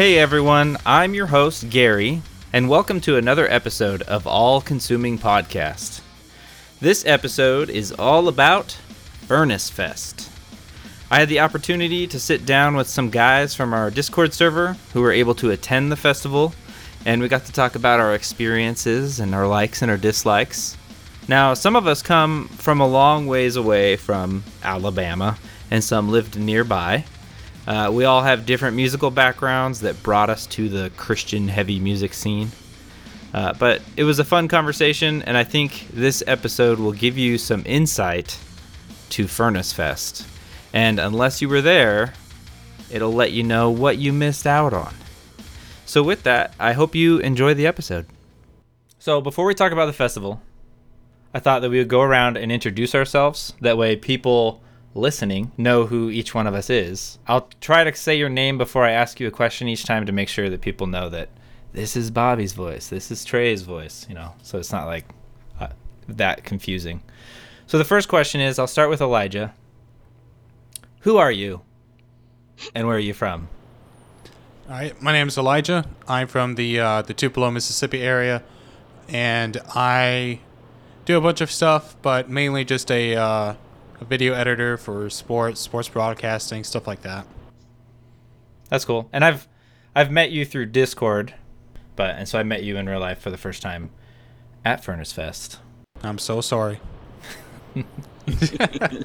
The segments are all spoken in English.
Hey everyone, I'm your host, Gary, and welcome to another episode of All Consuming Podcast. This episode is all about Furnace Fest. I had the opportunity to sit down with some guys from our Discord server who were able to attend the festival, and we got to talk about our experiences and our likes and our dislikes. Now, some of us come from a long ways away from Alabama, and some lived nearby. Uh, we all have different musical backgrounds that brought us to the Christian heavy music scene. Uh, but it was a fun conversation, and I think this episode will give you some insight to Furnace Fest. And unless you were there, it'll let you know what you missed out on. So, with that, I hope you enjoy the episode. So, before we talk about the festival, I thought that we would go around and introduce ourselves. That way, people listening know who each one of us is. I'll try to say your name before I ask you a question each time to make sure that people know that this is Bobby's voice, this is Trey's voice, you know, so it's not like uh, that confusing. So the first question is I'll start with Elijah. Who are you? And where are you from? All right, my name is Elijah. I'm from the uh, the Tupelo, Mississippi area, and I do a bunch of stuff, but mainly just a uh, a video editor for sports, sports broadcasting, stuff like that. That's cool. And I've I've met you through Discord, but and so I met you in real life for the first time at Furnace Fest. I'm so sorry.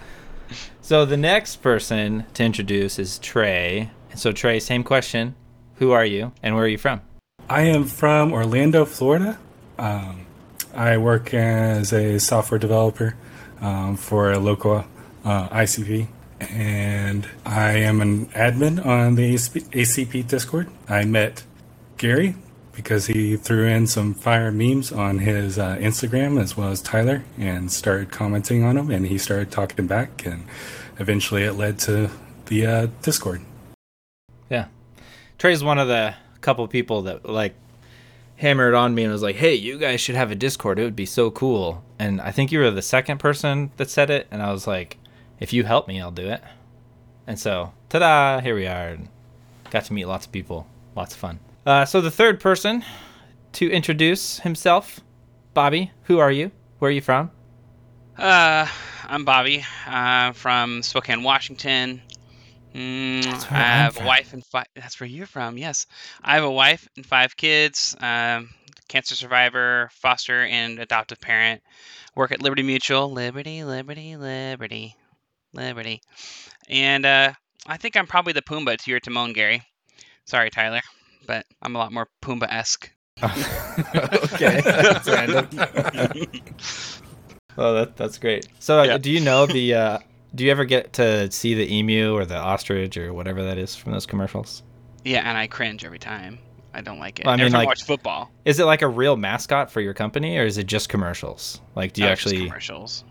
so the next person to introduce is Trey. And so Trey, same question. Who are you and where are you from? I am from Orlando, Florida. Um, I work as a software developer um, for a local uh, ICP, and I am an admin on the ACP Discord. I met Gary because he threw in some fire memes on his uh, Instagram as well as Tyler and started commenting on them, and he started talking back, and eventually it led to the uh, Discord. Yeah, Trey's one of the couple people that like hammered on me and was like, "Hey, you guys should have a Discord. It would be so cool." And I think you were the second person that said it, and I was like, "If you help me, I'll do it." And so, ta-da! Here we are. And got to meet lots of people. Lots of fun. Uh, so the third person to introduce himself, Bobby. Who are you? Where are you from? Uh, I'm Bobby. Uh, from Spokane, Washington. Mm, I have a wife and five. That's where you're from. Yes, I have a wife and five kids. Um, cancer survivor, foster and adoptive parent. Work at Liberty Mutual. Liberty, Liberty, Liberty, Liberty. And uh, I think I'm probably the Pumbaa to your Timon, Gary. Sorry, Tyler, but I'm a lot more Pumbaa esque. okay, that's random. oh, that that's great. So, uh, yeah. do you know the? Uh, do you ever get to see the emu or the ostrich or whatever that is from those commercials? Yeah, and I cringe every time. I don't like it. Well, I mean, like, watch football. Is it like a real mascot for your company, or is it just commercials? Like, do you oh, actually commercials?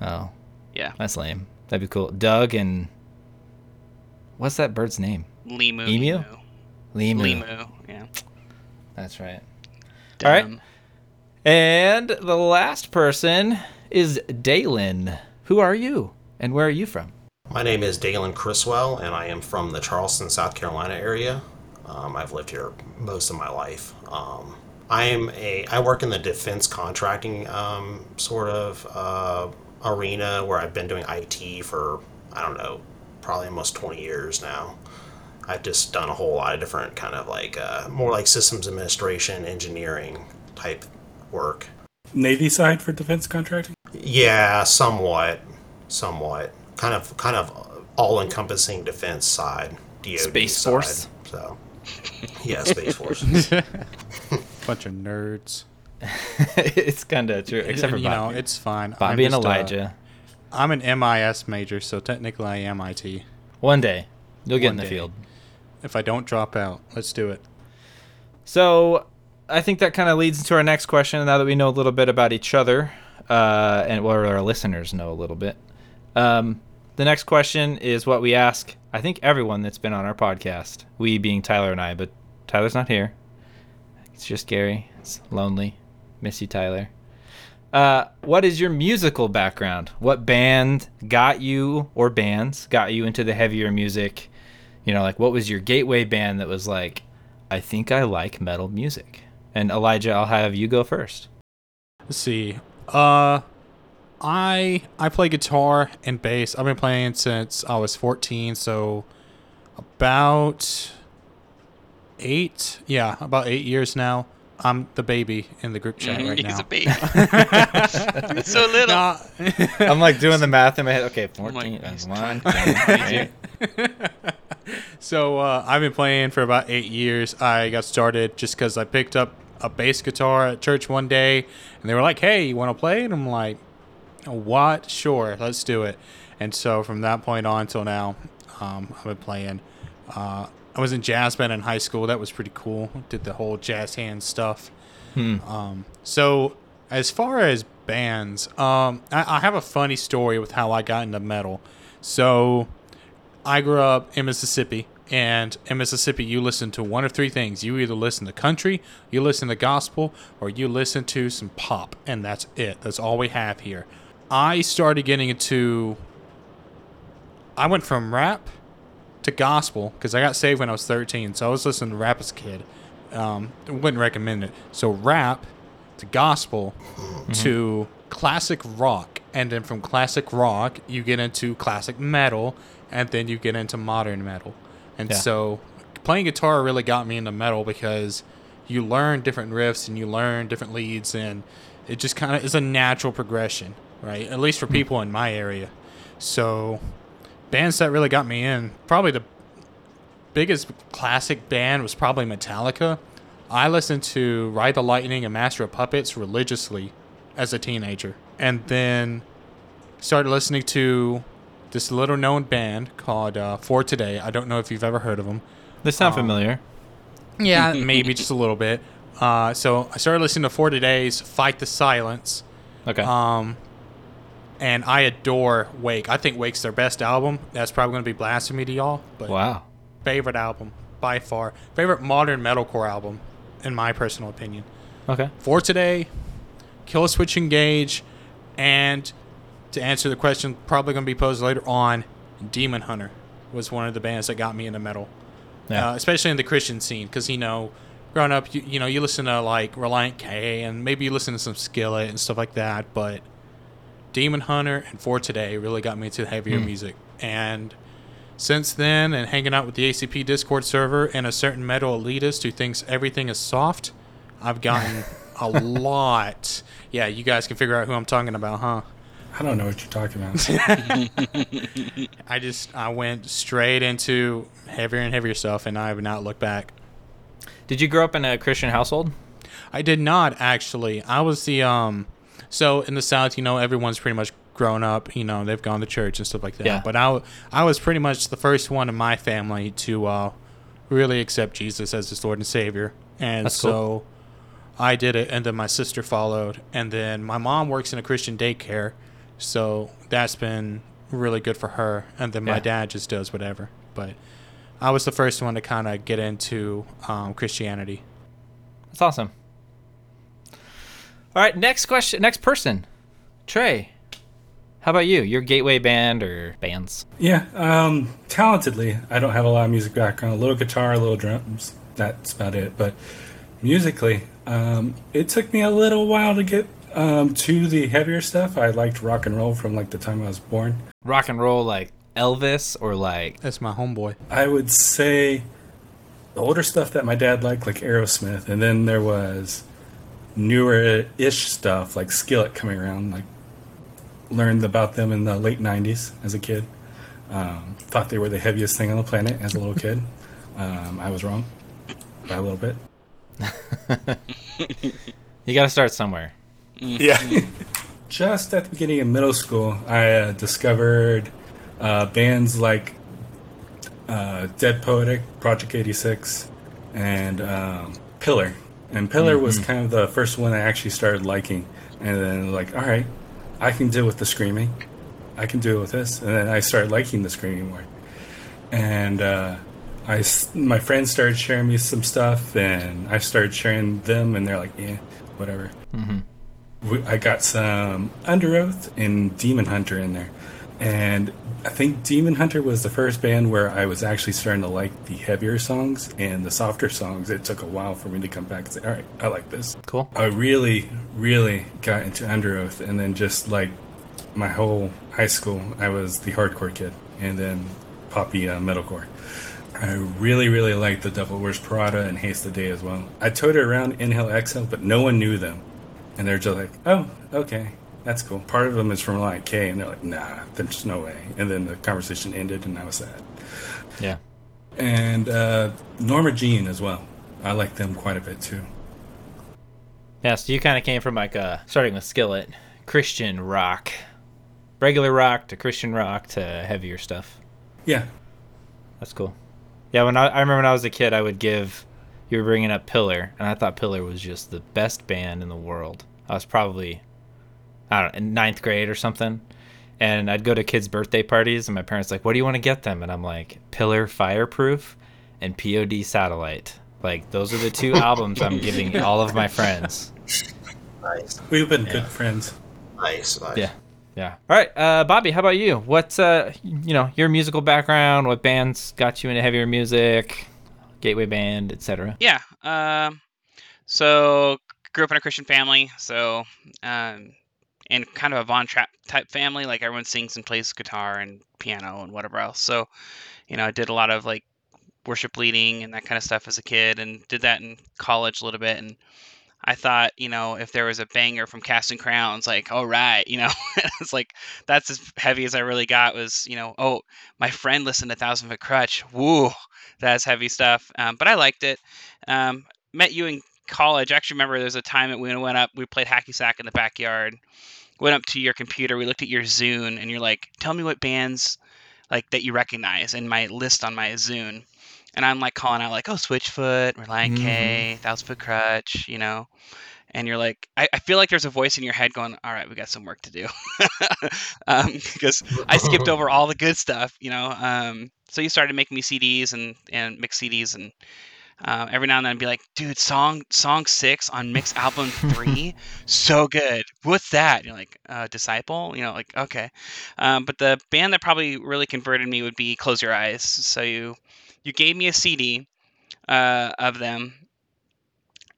Oh, yeah, that's lame. That'd be cool. Doug and what's that bird's name? LiMu. Emu. LiMu. LiMu. Yeah. That's right. All right. And the last person is Dalen. Who are you? And where are you from? My name is Dalen Criswell, and I am from the Charleston, South Carolina area. Um, I've lived here most of my life. Um, I am a I work in the defense contracting um, sort of uh, arena where I've been doing IT for I don't know probably almost 20 years now. I've just done a whole lot of different kind of like uh, more like systems administration, engineering type work. Navy side for defense contracting? Yeah, somewhat somewhat. Kind of, kind of all-encompassing defense side. DoD Space side, Force. So, yeah, Space Force. Bunch of nerds. it's kind of true, except for you Bobby. know, it's fine. Bobby and uh, Elijah. Uh, I'm an MIS major, so technically I am IT. One day, you'll get One in the day. field. If I don't drop out, let's do it. So, I think that kind of leads into our next question. Now that we know a little bit about each other, uh, and what our listeners know a little bit, um, the next question is what we ask, I think, everyone that's been on our podcast. We being Tyler and I, but Tyler's not here. It's just Gary. It's lonely. Miss you, Tyler. Uh, what is your musical background? What band got you, or bands got you into the heavier music? You know, like what was your gateway band that was like, I think I like metal music. And Elijah, I'll have you go first. Let's see. Uh, I I play guitar and bass. I've been playing since I was 14, so about eight. Yeah, about eight years now. I'm the baby in the group chat Mhm, right He's now. a baby. So little. Nah. I'm like doing the math in my head. Okay, I'm like, 14 he's one, trying- So uh, I've been playing for about eight years. I got started just because I picked up a bass guitar at church one day, and they were like, "Hey, you want to play?" And I'm like, "What? Sure, let's do it." And so from that point on till now, um, I've been playing. Uh, I was in jazz band in high school. That was pretty cool. Did the whole jazz hand stuff. Um, so as far as bands, um, I, I have a funny story with how I got into metal. So I grew up in Mississippi, and in Mississippi, you listen to one of three things. You either listen to country, you listen to gospel, or you listen to some pop, and that's it. That's all we have here. I started getting into. I went from rap to gospel because I got saved when I was 13, so I was listening to rap as a kid. Um, wouldn't recommend it. So rap to gospel to classic rock, and then from classic rock you get into classic metal, and then you get into modern metal. And Yeah. so playing guitar really got me into metal because you learn different riffs and you learn different leads, and it just kind of is a natural progression, right? At least for people in my area. So bands that really got me in, probably the biggest classic band was probably Metallica. I listened to Ride the Lightning and Master of Puppets religiously as a teenager. And then started listening to this little known band called uh, For Today. I don't know if you've ever heard of them. They sound Um, familiar. Yeah, maybe just a little bit. Uh, so I started listening to For Today's Fight the Silence. Okay. Um, and I adore Wake. I think Wake's their best album. That's probably going to be blasphemy to y'all, but wow. favorite album by far. Favorite modern metalcore album, in my personal opinion. Okay. For today, Kill Switch Engage, and to answer the question probably going to be posed later on, Demon Hunter was one of the bands that got me into metal, Yeah. uh, especially in the Christian scene. Because you know, growing up, you, you know, you listen to like Relient K, and maybe you listen to some Skillet and stuff like that. But Demon Hunter and For Today really got me into heavier music, and since then, and hanging out with the ACP Discord server and a certain metal elitist who thinks everything is soft, I've gotten a lot. Yeah, you guys can figure out who I'm talking about, huh? I don't know what you're talking about. I just I went straight into heavier and heavier stuff, and I have not looked back. Did you grow up in a Christian household? I did not actually. I was the um. So in the South, you know, everyone's pretty much grown up. You know, they've gone to church and stuff like that. Yeah. But I, I was pretty much the first one in my family to uh, really accept Jesus as his Lord and Savior, and That's so cool. I did it, and then my sister followed, and then my mom works in a Christian daycare, so that's been really good for her, and then my Yeah. dad just does whatever. But I was the first one to kind of get into um, Christianity. That's awesome. All right, next question. Next person. Trey. How about you? Your gateway band or bands? yeah, um, talentedly, I don't have a lot of music background. A little guitar, a little drums. That's about it. But musically, um, it took me a little while to get um, to the heavier stuff. I liked rock and roll from like the time I was born. Rock and roll like Elvis or like That's my homeboy. I would say the older stuff that my dad liked, like Aerosmith, and then there was newer ish stuff like Skillet coming around. Like learned about them in the late '90s as a kid. Um, thought they were the heaviest thing on the planet as a little kid. Um, I was wrong by a little bit. you got to start somewhere. Yeah. Just at the beginning of middle school, I uh, discovered uh, bands like uh, Dead Poetic, Project 86, and um, Pillar. And Pillar was kind of the first one I actually started liking. And then, like, all right, I can deal with the screaming. I can deal with this. And then I started liking the screaming more. And uh, I, my friends started sharing me some stuff, and I started sharing them, and they're like, yeah, whatever. We- I got some Underoath and Demon Hunter in there. And I think Demon Hunter was the first band where I was actually starting to like the heavier songs and the softer songs. It took a while for me to come back and say, all right, I like this. Cool. I really, really got into Underoath, and then just like my whole high school, I was the hardcore kid, and then poppy uh, metalcore. I really, really liked the Devil Wears Prada and Haste the Day as well. I toted around Inhale Exhale, but no one knew them. And they're just like, oh, okay, that's cool. Part of them is from like K, and they're like, nah, there's no way. And then the conversation ended, and I was sad. Yeah. And uh, Norma Jean as well. I like them quite a bit too. Yeah, so you kind of came from like uh, starting with Skillet, Christian rock, regular rock to Christian rock to heavier stuff. Yeah. That's cool. Yeah, when I, I remember when I was a kid, I would give. You were bringing up Pillar, and I thought Pillar was just the best band in the world. I was probably, I don't know, in ninth grade or something. And I'd go to kids' birthday parties, and my parents like, "What do you want to get them?" And I'm like, "Pillar Fireproof and POD Satellite." Like those are the two albums I'm giving all of my friends. Nice, We've been good friends. nice, nice. Yeah. Yeah. All right, uh, Bobby. How about you? What's uh, you know, your musical background? What bands got you into heavier music? Gateway band, etc. Yeah. Um, so grew up in a Christian family, so um, and kind of a Von Trapp type family. Like everyone sings and plays guitar and piano and whatever else. So, you know, I did a lot of like worship leading and that kind of stuff as a kid, and did that in college a little bit. And I thought, you know, if there was a banger from Casting Crowns, like, all right, you know, it's like that's as heavy as I really got was, you know, oh, my friend listened to Thousand Foot Crutch. Woo, that's heavy stuff. Um, but I liked it. Um, met you in college. I actually remember there was a time that we went up, we played hacky sack in the backyard. Went up to your computer, we looked at your Zune, and you're like, tell me what bands like that you recognize in my list on my Zune. And I'm like calling out like, oh, Switchfoot, Relient K, Thousand Foot Crutch, you know. And you're like, I, I feel like there's a voice in your head going, all right, we got some work to do. um, because I skipped over all the good stuff, you know. Um, so you started making me CDs and, and mix CDs and uh, every now and then I'd be like, dude, song song six on mix album three, so good. What's that? And you're like, uh, Disciple. You know, like okay. Um, but the band that probably really converted me would be Close Your Eyes. So you you gave me a CD uh, of them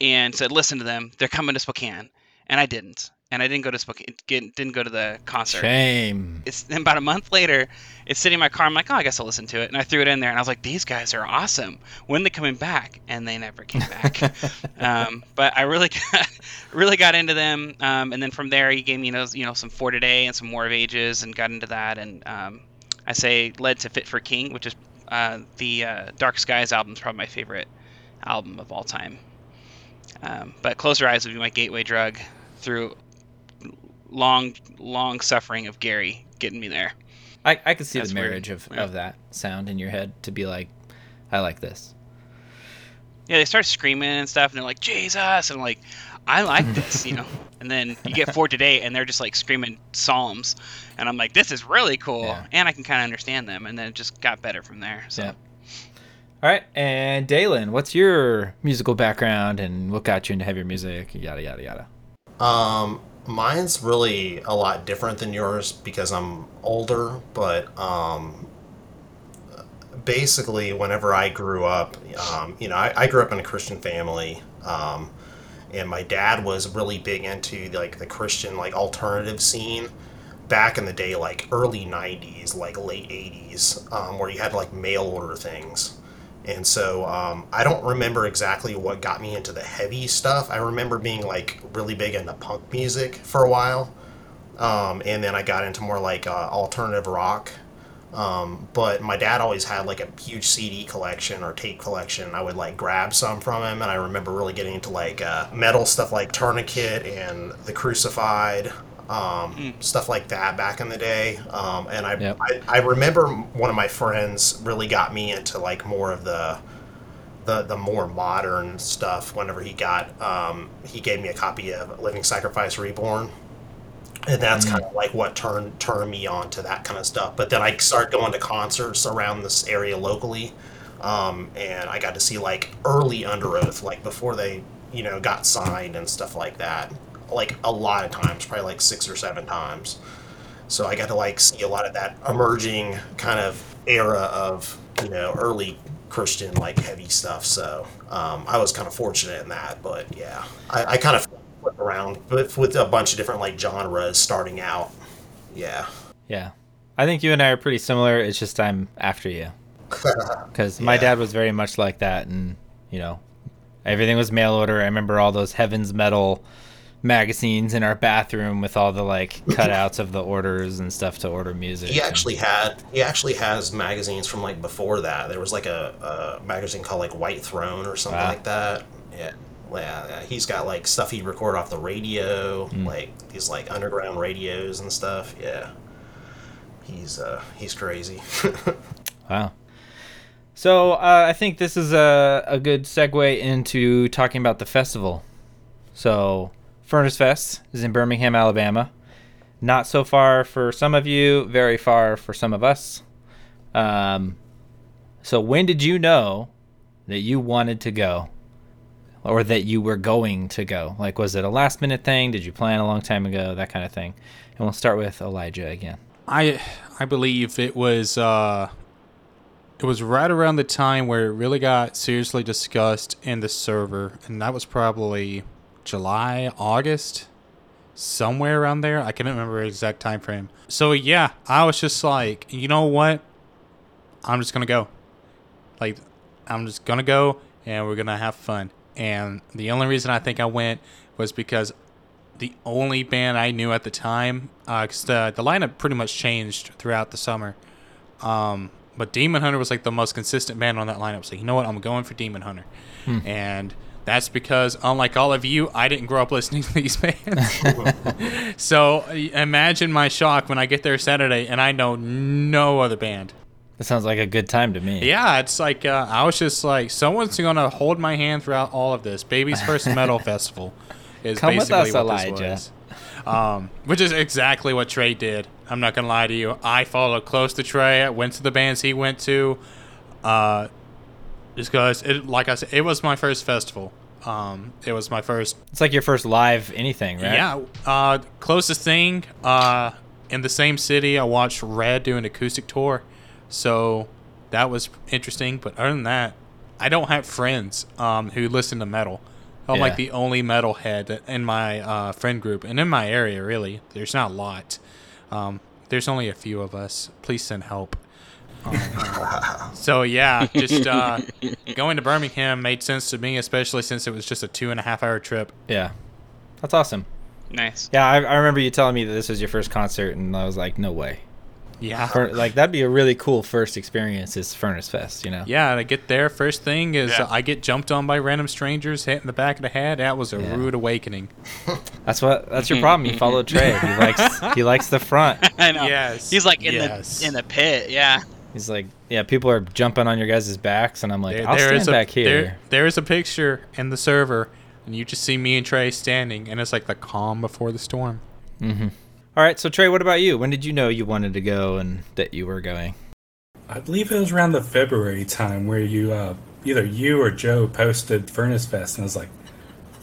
and said, listen to them. They're coming to Spokane, and I didn't. And I didn't go to Spokane. Didn't go to the concert Shame. it's and about a month later, it's sitting in my car. I'm like, oh, I guess I'll listen to it. And I threw it in there, and I was like, these guys are awesome. When are they coming back? And they never came back. um, but I really got, really got into them. Um, and then from there, he gave me you know, you know some For Today and some War of Ages, and got into that. And um, I say led to Fit for King, which is uh, the uh, Dark Skies album is probably my favorite album of all time. Um, but Close Your Eyes would be my gateway drug through long, long suffering of Gary getting me there. I, I could see That's the weird. marriage of, Yeah. of that sound in your head to be like, I like this. Yeah, they start screaming and stuff, and they're like, Jesus! And I'm like, I like this, you know? And then you get For Today, and they're just like screaming Psalms. And I'm like, this is really cool. Yeah. And I can kind of understand them. And then it just got better from there. So. Yeah. All right, and Dalen, what's your musical background and what got you into heavier music? Yada yada yada. Um, mine's really a lot different than yours because I'm older, but um, basically, whenever I grew up, um, you know, I, I grew up in a Christian family, um, and my dad was really big into like the Christian like alternative scene back in the day, like early '90s, like late '80s, um, where you had like mail order things. And so um, I don't remember exactly what got me into the heavy stuff. I remember being like really big into punk music for a while. Um, and then I got into more like uh, alternative rock. Um, but my dad always had like a huge CD collection or tape collection. I would like grab some from him, and I remember really getting into like uh, metal stuff like Tourniquet and The Crucified, um, stuff like that back in the day. Um, and I, Yep. I I remember one of my friends really got me into like more of the the the more modern stuff. Whenever he got, um, he gave me a copy of Living Sacrifice Reborn and that's kind of like what turned turned me on to that kind of stuff. But then I started going to concerts around this area locally, um, and I got to see like early Underoath, like before they you know got signed and stuff like that. Like a lot of times, probably like six or seven times. So I got to like see a lot of that emerging kind of era of you know early Christian like heavy stuff. So um, I was kind of fortunate in that. But yeah, I, I kind of flip around with, with a bunch of different like genres starting out. Yeah. Yeah. I think you and I are pretty similar. It's just I'm after you. Because my Yeah. dad was very much like that. And, you know, everything was mail order. I remember all those Heaven's Metal magazines in our bathroom with all the, like, cutouts of the orders and stuff to order music. He actually had he actually has magazines from like before that. There was like a, a magazine called like White Throne or something Wow. like that. Yeah. Yeah, he's got like stuff he'd record off the radio, like these like underground radios and stuff. Yeah, he's uh he's crazy. Wow. So uh, I think this is a, a good segue into talking about the festival. So Furnace Fest is in Birmingham, Alabama. Not so far for some of you, very far for some of us. Um, so when did you know that you wanted to go? Or that you were going to go? Like, was it a last minute thing? Did you plan a long time ago? That kind of thing. And we'll start with Elijah again. I I believe it was uh it was right around the time where it really got seriously discussed in the server, and that was probably July, August, somewhere around there. I can't remember the exact time frame. So yeah, I was just like, you know what? I'm just gonna go. Like, I'm just gonna go, and we're gonna have fun. And the only reason I think I went was because the only band I knew at the time, because the the lineup pretty much changed throughout the summer. Um, but Demon Hunter was like the most consistent band on that lineup. So you know what, I'm going for Demon Hunter, and that's because unlike all of you, I didn't grow up listening to these bands. so imagine my shock when I get there Saturday and I know no other band. That sounds like a good time to me. Yeah, it's like uh, I was just like, someone's gonna hold my hand throughout all of this. Baby's first metal festival is Come with basically us, what this was. Um, which is exactly what Trey did. I'm not gonna lie to you. I followed close to Trey. I went to the bands he went to. Uh, just because it, like I said, it was my first festival. Um, it was my first It's like your first live anything, right? yeah. Uh, closest thing, uh, in the same city, I watched Red do an acoustic tour, so that was interesting. But other than that, I don't have friends um, who listen to metal. I'm Yeah. like the only metal head in my uh, friend group and in my area. Really, there's not a lot. Um, there's only a few of us. Please send help. So yeah, just uh, going to Birmingham made sense to me, especially since it was just a two and a half hour trip. Yeah. That's awesome. Nice. Yeah, I, I remember you telling me that this was your first concert, and I was like, no way. Yeah. Fur- like, that'd be a really cool first experience is Furnace Fest, you know? Yeah, and I get there. First thing is Yeah. uh, I get jumped on by random strangers, hit in the back of the head. That was a Yeah. rude awakening. That's what. That's your problem. You follow Trey. He likes. He likes the front. I know. Yes, He's like in yes. the in the pit. Yeah. He's like, yeah, people are jumping on your guys' backs, and I'm like, There- I'll there stand is a, back here. There, there is a picture in the server, and you just see me and Trey standing, and it's like the calm before the storm. Mhm. All right, so Trey, what about you? When did you know you wanted to go and that you were going? I believe it was around the February time where you, uh, either you or Joe posted Furnace Fest, and I was like,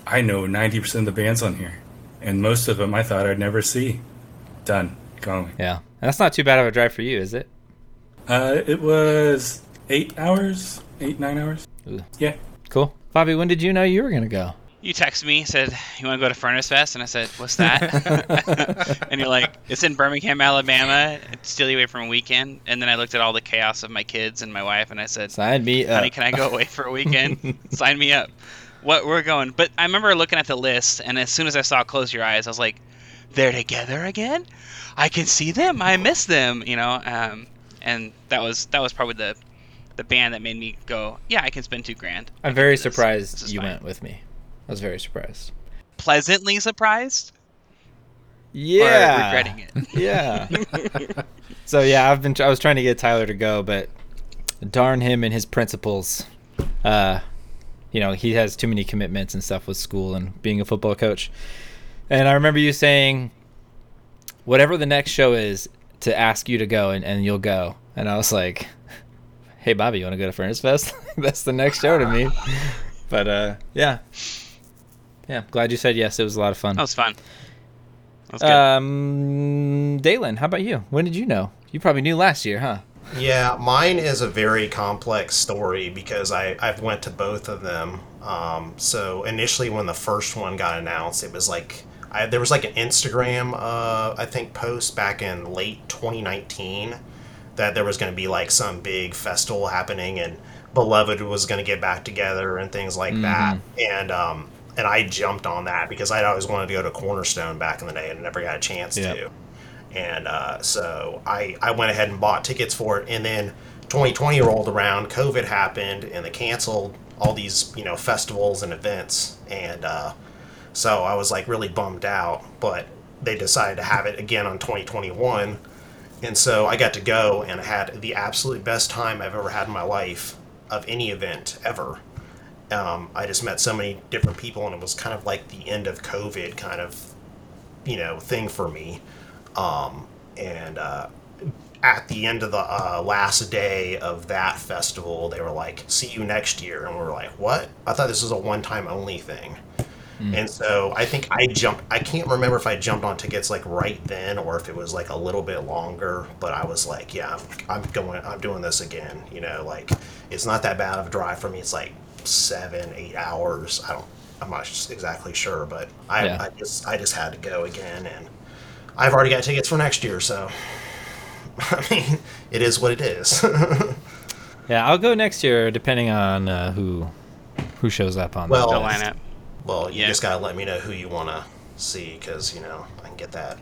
I know 90% of the bands on here, and most of them I thought I'd never see. Done. Going. Yeah, and that's not too bad of a drive for you, is it? Uh, it was eight hours, eight, nine hours. Ooh. Yeah. Cool. Bobby, when did you know you were gonna go? You texted me, said, You want to go to Furnace Fest? And I said, What's that? and you're like, It's in Birmingham, Alabama. It's steal you away from a weekend. And then I looked at all the chaos of my kids and my wife, and I said, Sign me up. Honey, can I go away for a weekend? Sign me up. What we're going. But I remember looking at the list, and as soon as I saw Close Your Eyes, I was like, They're together again? I can see them. I miss them, you know? Um, and that was that was probably the the band that made me go, Yeah, I can spend two grand. I I'm very this. This surprised is you fine." went with me. I was very surprised. Pleasantly surprised? Yeah. Or regretting it? Yeah. so yeah, I've been. I was trying to get Tyler to go, but darn him and his principles. Uh, you know, he has too many commitments and stuff with school and being a football coach. And I remember you saying, whatever the next show is, to ask you to go, and, and you'll go. And I was like, hey, Bobby, you want to go to Furnace Fest? That's the next show to me. But uh, yeah. Yeah, glad you said yes. It was a lot of fun. That was fun. That was good. Um, um, Dalen, how about you? When did you know? You probably knew last year, huh? Yeah, mine is a very complex story because I I've went to both of them. Um, so initially, when the first one got announced, it was like I, there was like an Instagram uh, I think post back in late 2019 that there was going to be like some big festival happening and Beloved was going to get back together and things like mm-hmm. that. And um, and I jumped on that because I'd always wanted to go to Cornerstone back in the day and never got a chance yep. to. And uh, so I, I went ahead and bought tickets for it. And then 2020 rolled around, COVID happened, and they canceled all these, you know, festivals and events. And uh, so I was like really bummed out. But they decided to have it again on 2021. And so I got to go and had the absolute best time I've ever had in my life of any event ever. Um, I just met so many different people, and it was kind of like the end of COVID kind of, you know, thing for me. Um, and uh, at the end of the uh, last day of that festival, they were like, "See you next year," and we were like, "What? I thought this was a one-time only thing." Mm. And so I think I jumped. I can't remember if I jumped on tickets like right then or if it was like a little bit longer. But I was like, "Yeah, I'm, I'm going. I'm doing this again." You know, like it's not that bad of a drive for me. It's like seven, eight hours. I don't. I'm not exactly sure, but I, yeah. I just I just had to go again and I've already got tickets for next year, so I mean, it is what it is. yeah, I'll go next year, depending on uh, who who shows up on well, the lineup. Well, you yeah. just gotta let me know who you want to see, because you know I can get that.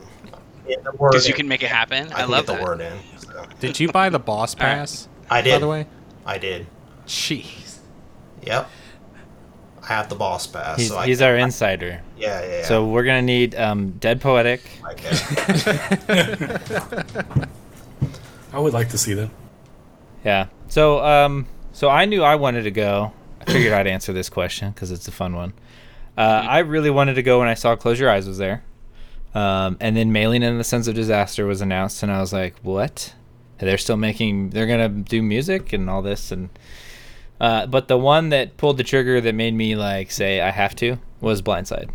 Because you can make it happen. I, I love the that. word in. So. Did you buy the boss pass? I did. By the way, I did. Jeez. Yep. I have the boss pass. He's, so he's our insider. Yeah, yeah, yeah. So we're gonna need um, Dead Poetic. Okay. I would like to see them. Yeah. So um, so I knew I wanted to go. I figured I'd answer this question because it's a fun one. Uh. I really wanted to go when I saw Close Your Eyes was there. Um, and then Mailing in the Sense of Disaster was announced, and I was like, what? They're still making, they're going to do music and all this. And uh, but the one that pulled the trigger that made me like say I have to was Blindside.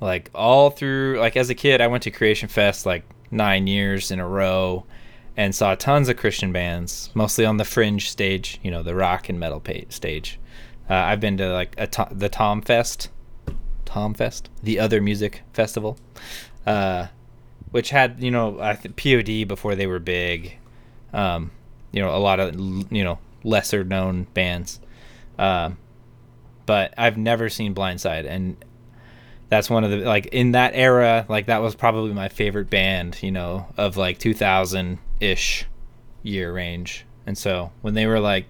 Like all through, like as a kid, I went to Creation Fest like nine years in a row, and saw tons of Christian bands, mostly on the fringe stage, you know, the rock and metal stage. Uh, I've been to like to- the Tom Fest, Tom Fest, the other music festival, uh, which had you know I th- POD before they were big. Um, you know, a lot of you know lesser known bands. Um, but I've never seen Blindside, and that's one of the like in that era, like that was probably my favorite band, you know, of like 2000 ish year range. And so when they were like,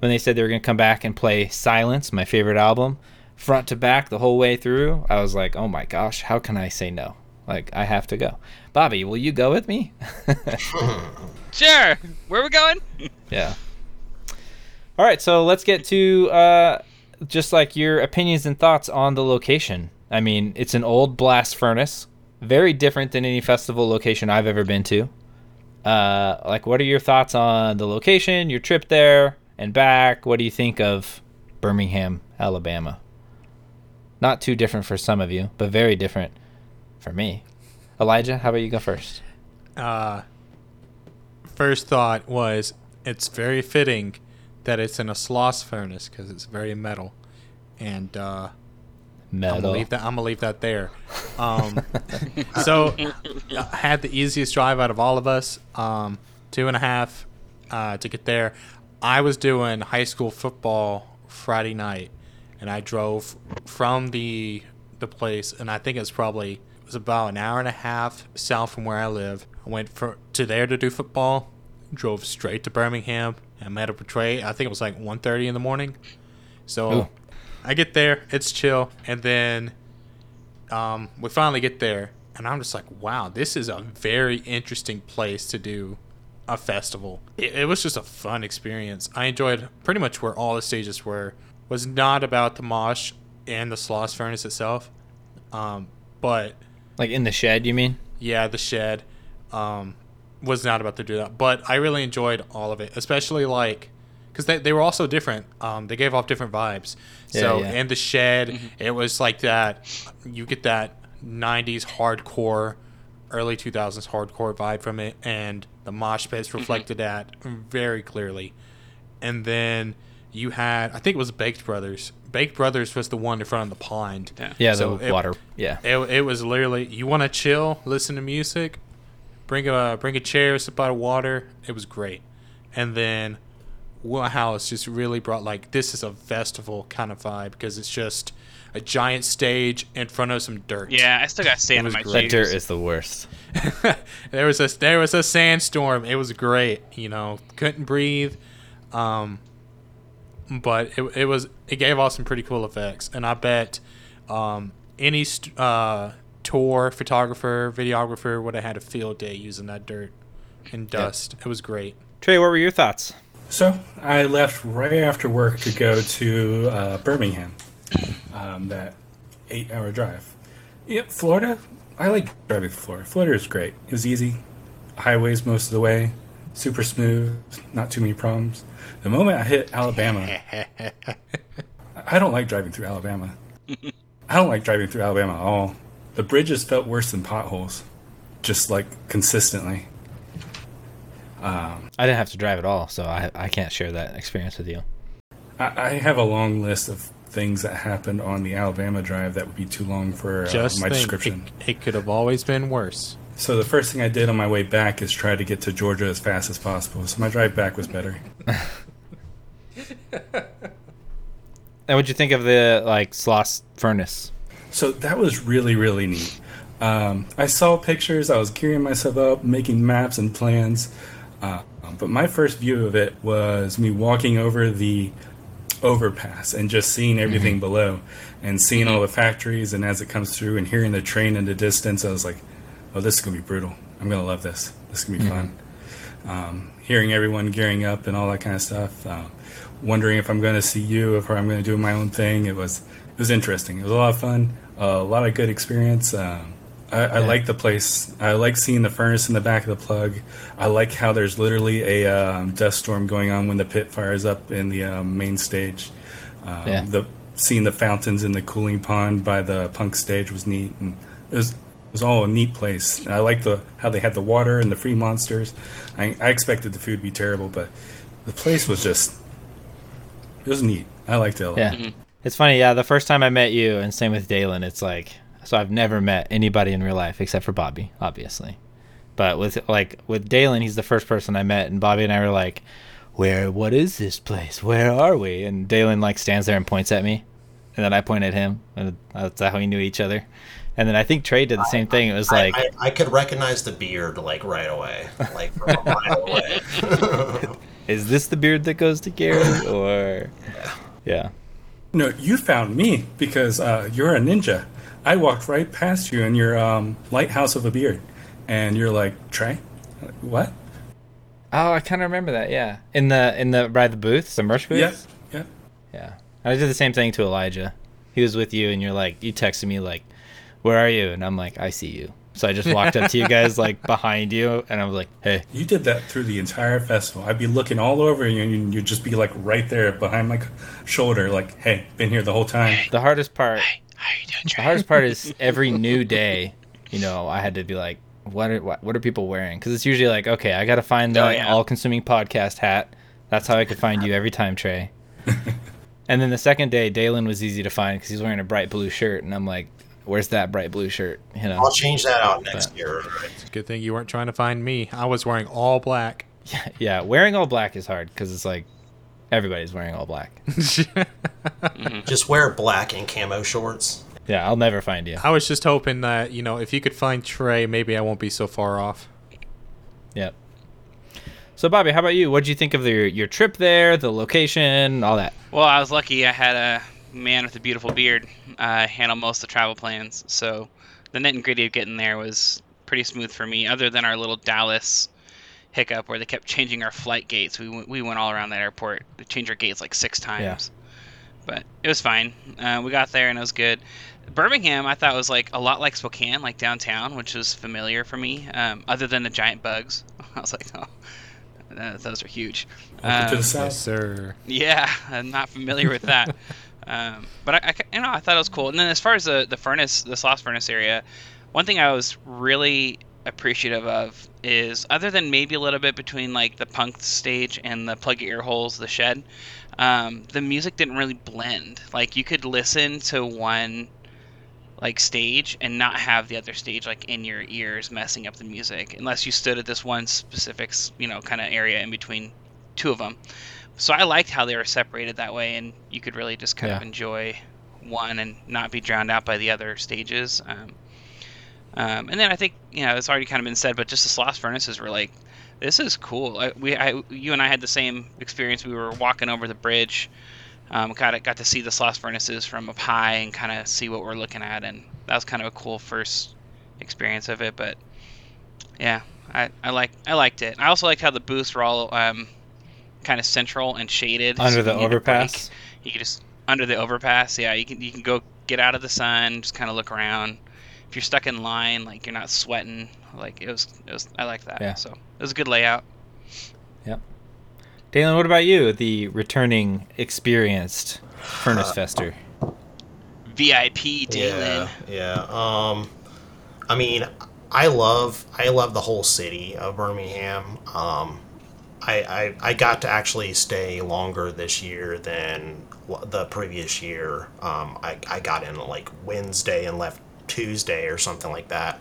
when they said they were gonna come back and play Silence, my favorite album, front to back the whole way through, I was like, oh my gosh, how can I say no? Like I have to go. Bobby, will you go with me? sure. Where are we going? yeah. All right, so let's get to uh, just like your opinions and thoughts on the location. I mean, it's an old blast furnace, very different than any festival location I've ever been to. Uh, like, what are your thoughts on the location, your trip there and back? What do you think of Birmingham, Alabama? Not too different for some of you, but very different for me. Elijah, how about you go first? Uh, first thought was it's very fitting that it's in a sloss furnace because it's very metal, and uh, metal. I'm gonna leave that. I'm gonna leave that there. Um, so I had the easiest drive out of all of us. Um, two and a half uh, to get there. I was doing high school football Friday night, and I drove from the the place, and I think it's probably it was about an hour and a half south from where I live. I went for to there to do football, drove straight to Birmingham, and met up with Trey. I think it was like 1.30 in the morning. So Ooh. I get there, it's chill, and then um, we finally get there, and I'm just like, wow, this is a very interesting place to do a festival. It, it was just a fun experience. I enjoyed pretty much where all the stages were. Was not about the mosh and the sloss furnace itself, um, but like in the shed, you mean? Yeah, the shed. Um, was not about to do that. But I really enjoyed all of it, especially like because they, they were also different. Um, they gave off different vibes. Yeah, so yeah. in the shed, mm-hmm. it was like that. You get that '90s hardcore early 2000s hardcore vibe from it, and the mosh pits mm-hmm. reflected that very clearly. And then you had, I think it was Baked Brothers. Baked Brothers was the one in front of the pond. Yeah. Yeah, So the it- water. Yeah. It, it was literally you want to chill, listen to music, bring a bring a chair, sip out of water. It was great, and then House just really brought like this is a festival kind of vibe because it's just a giant stage in front of some dirt. Yeah, I still got sand in my great. That shoes. dirt is the worst. there was a there was a sandstorm. It was great. You know, couldn't breathe. Um, but it, it was it gave off some pretty cool effects, and I bet um, any st- uh, tour photographer, videographer would have had a field day using that dirt and dust. It was great. Trey, what were your thoughts? So I left right after work to go to uh, Birmingham, um, that eight-hour drive. Yep, Florida. I like driving to Florida. Florida is great. It was easy, highways most of the way, super smooth, not too many problems. The moment I hit Alabama, I don't like driving through Alabama. I don't like driving through Alabama at all. The bridges felt worse than potholes, just like consistently. I didn't have to drive at all, so I, I can't share that experience with you. I, I have a long list of things that happened on the Alabama drive that would be too long for uh, my think, description. It, it could have always been worse. So the first thing I did on my way back is try to get to Georgia as fast as possible. So my drive back was better. And what'd you think of the like Sloss furnace? So that was really really neat. Um, I saw pictures. I was gearing myself up, making maps and plans. Uh, but my first view of it was me walking over the overpass and just seeing everything below, and seeing all the factories. And as it comes through, and hearing the train in the distance, I was like, "Oh, this is gonna be brutal. I'm gonna love this. This is gonna be fun." Um, hearing everyone gearing up and all that kind of stuff. Uh, wondering if I'm going to see you, if I'm going to do my own thing. It was it was interesting. It was a lot of fun, a lot of good experience. Um, I, I like the place. I like seeing the furnace in the back of the plug. I like how there's literally a um, dust storm going on when the pit fires up in the um, main stage. Um, Yeah. The seeing the fountains in the cooling pond by the punk stage was neat, and it was it was all a neat place. And I like the how they had the water and the free monsters. I, I expected the food to be terrible, but the place was just it was neat. I liked it a lot. Yeah. It's funny, yeah. The first time I met you, and same with Dalen, it's like, so I've never met anybody in real life except for Bobby, obviously. But with like with Dalen, he's the first person I met, and Bobby and I were like, "Where? What is this place? Where are we?" And Dalen like stands there and points at me, and then I point at him, and that's how we knew each other. And then I think Trey did the same thing. It was like, I, I, I could recognize the beard like right away, like from a mile away. "Is this the beard that goes to Gary?" Or, yeah. No, you found me because uh, you're a ninja. I walked right past you in your um, lighthouse of a beard, and you're like, Trey, what? Oh, I kind of remember that. Yeah, in the in the by the booths, the merch booths. Yeah, yeah. Yeah. I did the same thing to Elijah. He was with you and you're like you texted me like, Where are you? And I'm like, I see you. So I just walked up to you guys like behind you and I was like, Hey. You did that through the entire festival. I'd be looking all over you, and you'd just be like right there behind my shoulder, like, "Hey, been here the whole time." The hardest part How you doing, the hardest part is every new day, you know, I had to be like, what are what, what are people wearing? Because it's usually like, okay, I got to find the Oh, yeah. all-consuming podcast hat. That's how I could find you every time, Trey. and then the second day, Dalen was easy to find because he's wearing a bright blue shirt, and I'm like, where's that bright blue shirt? You know, I'll change that out next year. It's a good thing you weren't trying to find me. I was wearing all black. Yeah, yeah, wearing all black is hard because it's like everybody's wearing all black. Just wear black and camo shorts. Yeah, I'll never find you. I was just hoping that you know if you could find Trey, maybe I won't be so far off. Yep. So, Bobby, how about you? What did you think of your your trip there, the location, all that? Well, I was lucky. I had a man with a beautiful beard uh, handle most of the travel plans, so the nitty gritty of getting there was pretty smooth for me. Other than our little Dallas hiccup where they kept changing our flight gates, we went, we went all around that airport. They changed our gates like six times, but it was fine. Uh, we got there and it was good. Birmingham, I thought was like a lot like Spokane, like downtown, which was familiar for me. Um, other than the giant bugs, I was like, oh, th- those are huge. Welcome to Um, the south. Yes, sir. yeah, I'm not familiar with that. um, but I, I, you know, I thought it was cool. And then as far as the the furnace, the Sloss furnace area, one thing I was really appreciative of is other than maybe a little bit between like the punk stage and the plug your ear holes, the shed, um, the music didn't really blend. Like you could listen to one like stage and not have the other stage like in your ears messing up the music unless you stood at this one specific you know kind of area in between two of them so i liked how they were separated that way and you could really just kind Yeah. of enjoy one and not be drowned out by the other stages um, um, and then i think you know it's already kind of been said but just the sloss furnaces were like this is cool I, we I, you and i had the same experience we were walking over the bridge um, got got to see the Sloss furnaces from up high and kind of see what we're looking at, and that was kind of a cool first experience of it. But yeah, I, I like I liked it. I also liked how the booths were all um, kind of central and shaded Under if the you need a break, overpass. You can just under the overpass. Yeah, you can you can go get out of the sun, just kind of look around. If you're stuck in line, like you're not sweating. Like it was it was I like that. Yeah. So it was a good layout. Yep. Dalen, what about you, the returning experienced furnace fester? VIP Dalen. Yeah, yeah. Um, I mean, I love I love the whole city of Birmingham. Um, I, I I got to actually stay longer this year than the previous year. Um, I I got in like Wednesday and left Tuesday or something like that.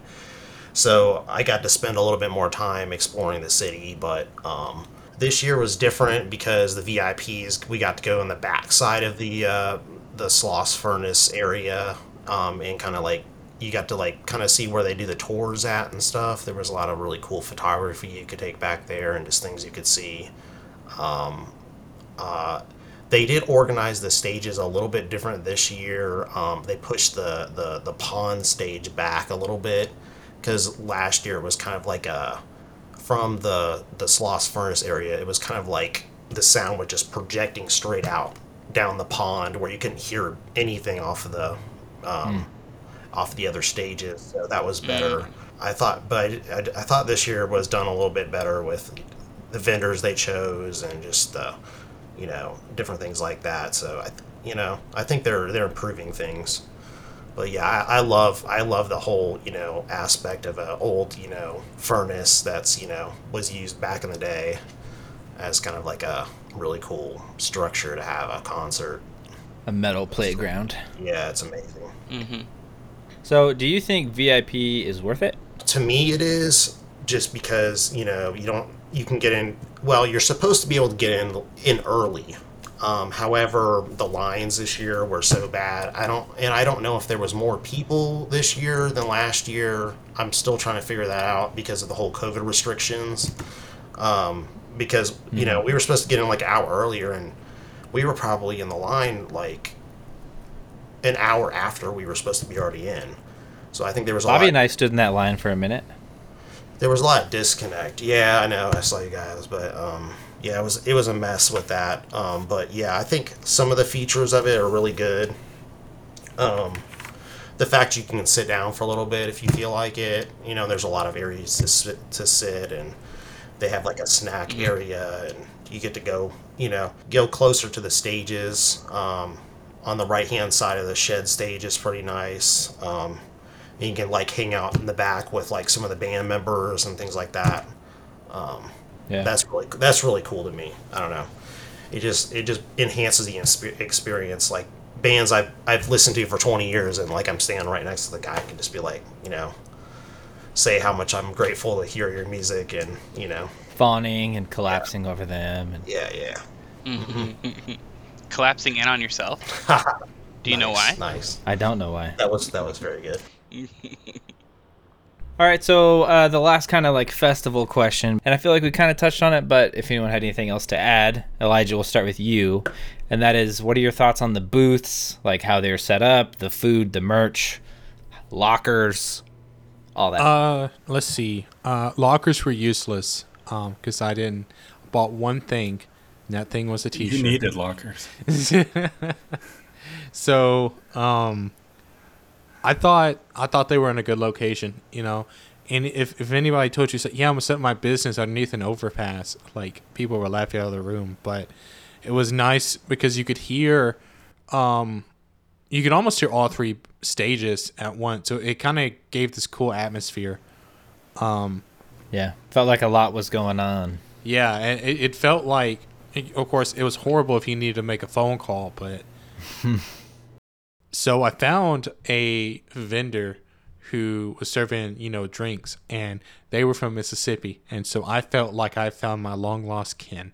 So I got to spend a little bit more time exploring the city, but um, this year was different because the VIPs we got to go on the back side of the uh, the Sloss furnace area um, and kind of like you got to like kind of see where they do the tours at and stuff. There was a lot of really cool photography you could take back there and just things you could see. Um, uh, they did organize the stages a little bit different this year. Um, they pushed the, the the pond stage back a little bit because last year it was kind of like a from the the Sloss furnace area. It was kind of like the sound was just projecting straight out down the pond where you couldn't hear anything off of the um, off the other stages. So that was better. I thought, but I, I thought this year was done a little bit better with the vendors they chose and just the you know different things like that. So I, you know, I think they're they're improving things. But yeah, I, I love I love the whole you know aspect of a old you know furnace that's you know was used back in the day as kind of like a really cool structure to have a concert. A metal playground. Yeah, it's amazing. hmm So, do you think VIP is worth it? to me it is just because you know you don't you can get in well you're supposed to be able to get in in early. Um, however the lines this year were so bad. I don't and i don't know if there was more people this year than last year. I'm still trying to figure that out because of the whole covid restrictions. Um, because you know we were supposed to get in like an hour earlier and we were probably in the line like an hour after we were supposed to be already in. So i think there was a Bobby lot and I stood in that line for a minute. There was a lot of disconnect. Yeah, I know. I saw you guys, but um, yeah, it was it was a mess with that. Um, but yeah, I think some of the features of it are really good. Um, the fact you can sit down for a little bit if you feel like it. You know, there's a lot of areas to sit, to sit, and they have like a snack area, and you get to go. You know, go closer to the stages. Um, on the right hand side of the shed stage is pretty nice. And you can like hang out in the back with like some of the band members and things like that. Um, Yeah. That's really that's really cool to me. I don't know. It just it just enhances the experience. Like bands I've I've listened to for 20 years, and like I'm standing right next to the guy, I can just be like, you know, say how much I'm grateful to hear your music, and you know, Fawning and collapsing over them. And yeah, yeah. Mm-hmm. Collapsing in on yourself. Do you know why? Nice, Nice. I don't know why. That was that was very good. All right, so uh, the last kind of like festival question, and I feel like we kind of touched on it, but if anyone had anything else to add, Elijah, we'll start with you, and that is, what are your thoughts on the booths, like how they're set up, the food, the merch, lockers, all that? Uh, let's see. Uh, lockers were useless. Um, because I didn't bought one thing, and that thing was a You T-shirt. needed lockers. so, um, I thought I thought they were in a good location, you know. And if, if anybody told you, yeah, I'm gonna set my business underneath an overpass, like people were laughing out of the room. But it was nice because you could hear, um, you could almost hear all three stages at once. So it kind of gave this cool atmosphere. Um, Yeah, felt like a lot was going on. yeah, and it, it felt like, of course, it was horrible if you needed to make a phone call, but. so I found a vendor who was serving, you know, drinks, and they were from Mississippi, and so I felt like I found my long lost kin.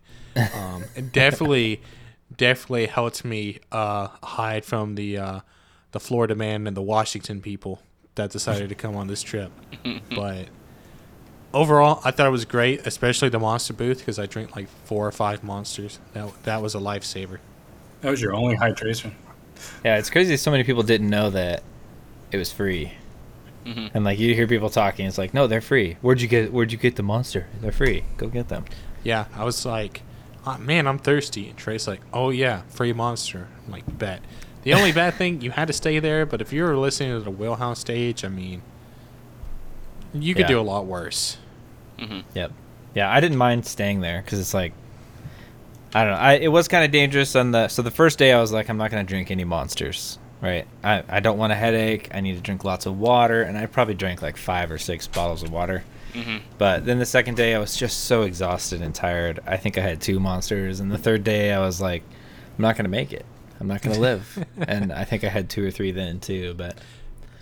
Um, it definitely, definitely helped me uh, hide from the uh, the Florida man and the Washington people that decided to come on this trip. But overall, I thought it was great, especially the monster booth because I drank like four or five monsters. That that was a lifesaver. That was your only hydration. Yeah, it's crazy. So many people didn't know that it was free. Mhm. And like you hear people talking, it's like, no, they're free. Where'd you get? Where'd you get the monster? They're free. Go get them. Yeah, I was like, "Ah, man, I'm thirsty. And Trey's like, oh yeah, free monster. I'm like, bet. The only bad thing, you had to stay there, but if you were listening to the Wheelhouse stage, I mean, you could Yeah. do a lot worse. Yep. Yeah, I didn't mind staying there because it's like, I don't know. I it was kind of dangerous on the so the first day I was like, I'm not gonna drink any monsters. Right. I I don't want a headache. I need to drink lots of water, and I probably drank like five or six bottles of water. Mhm. But then the second day I was just so exhausted and tired. I think I had two monsters, and the third day I was like, I'm not gonna make it. I'm not gonna live. and I think I had two or three then too. But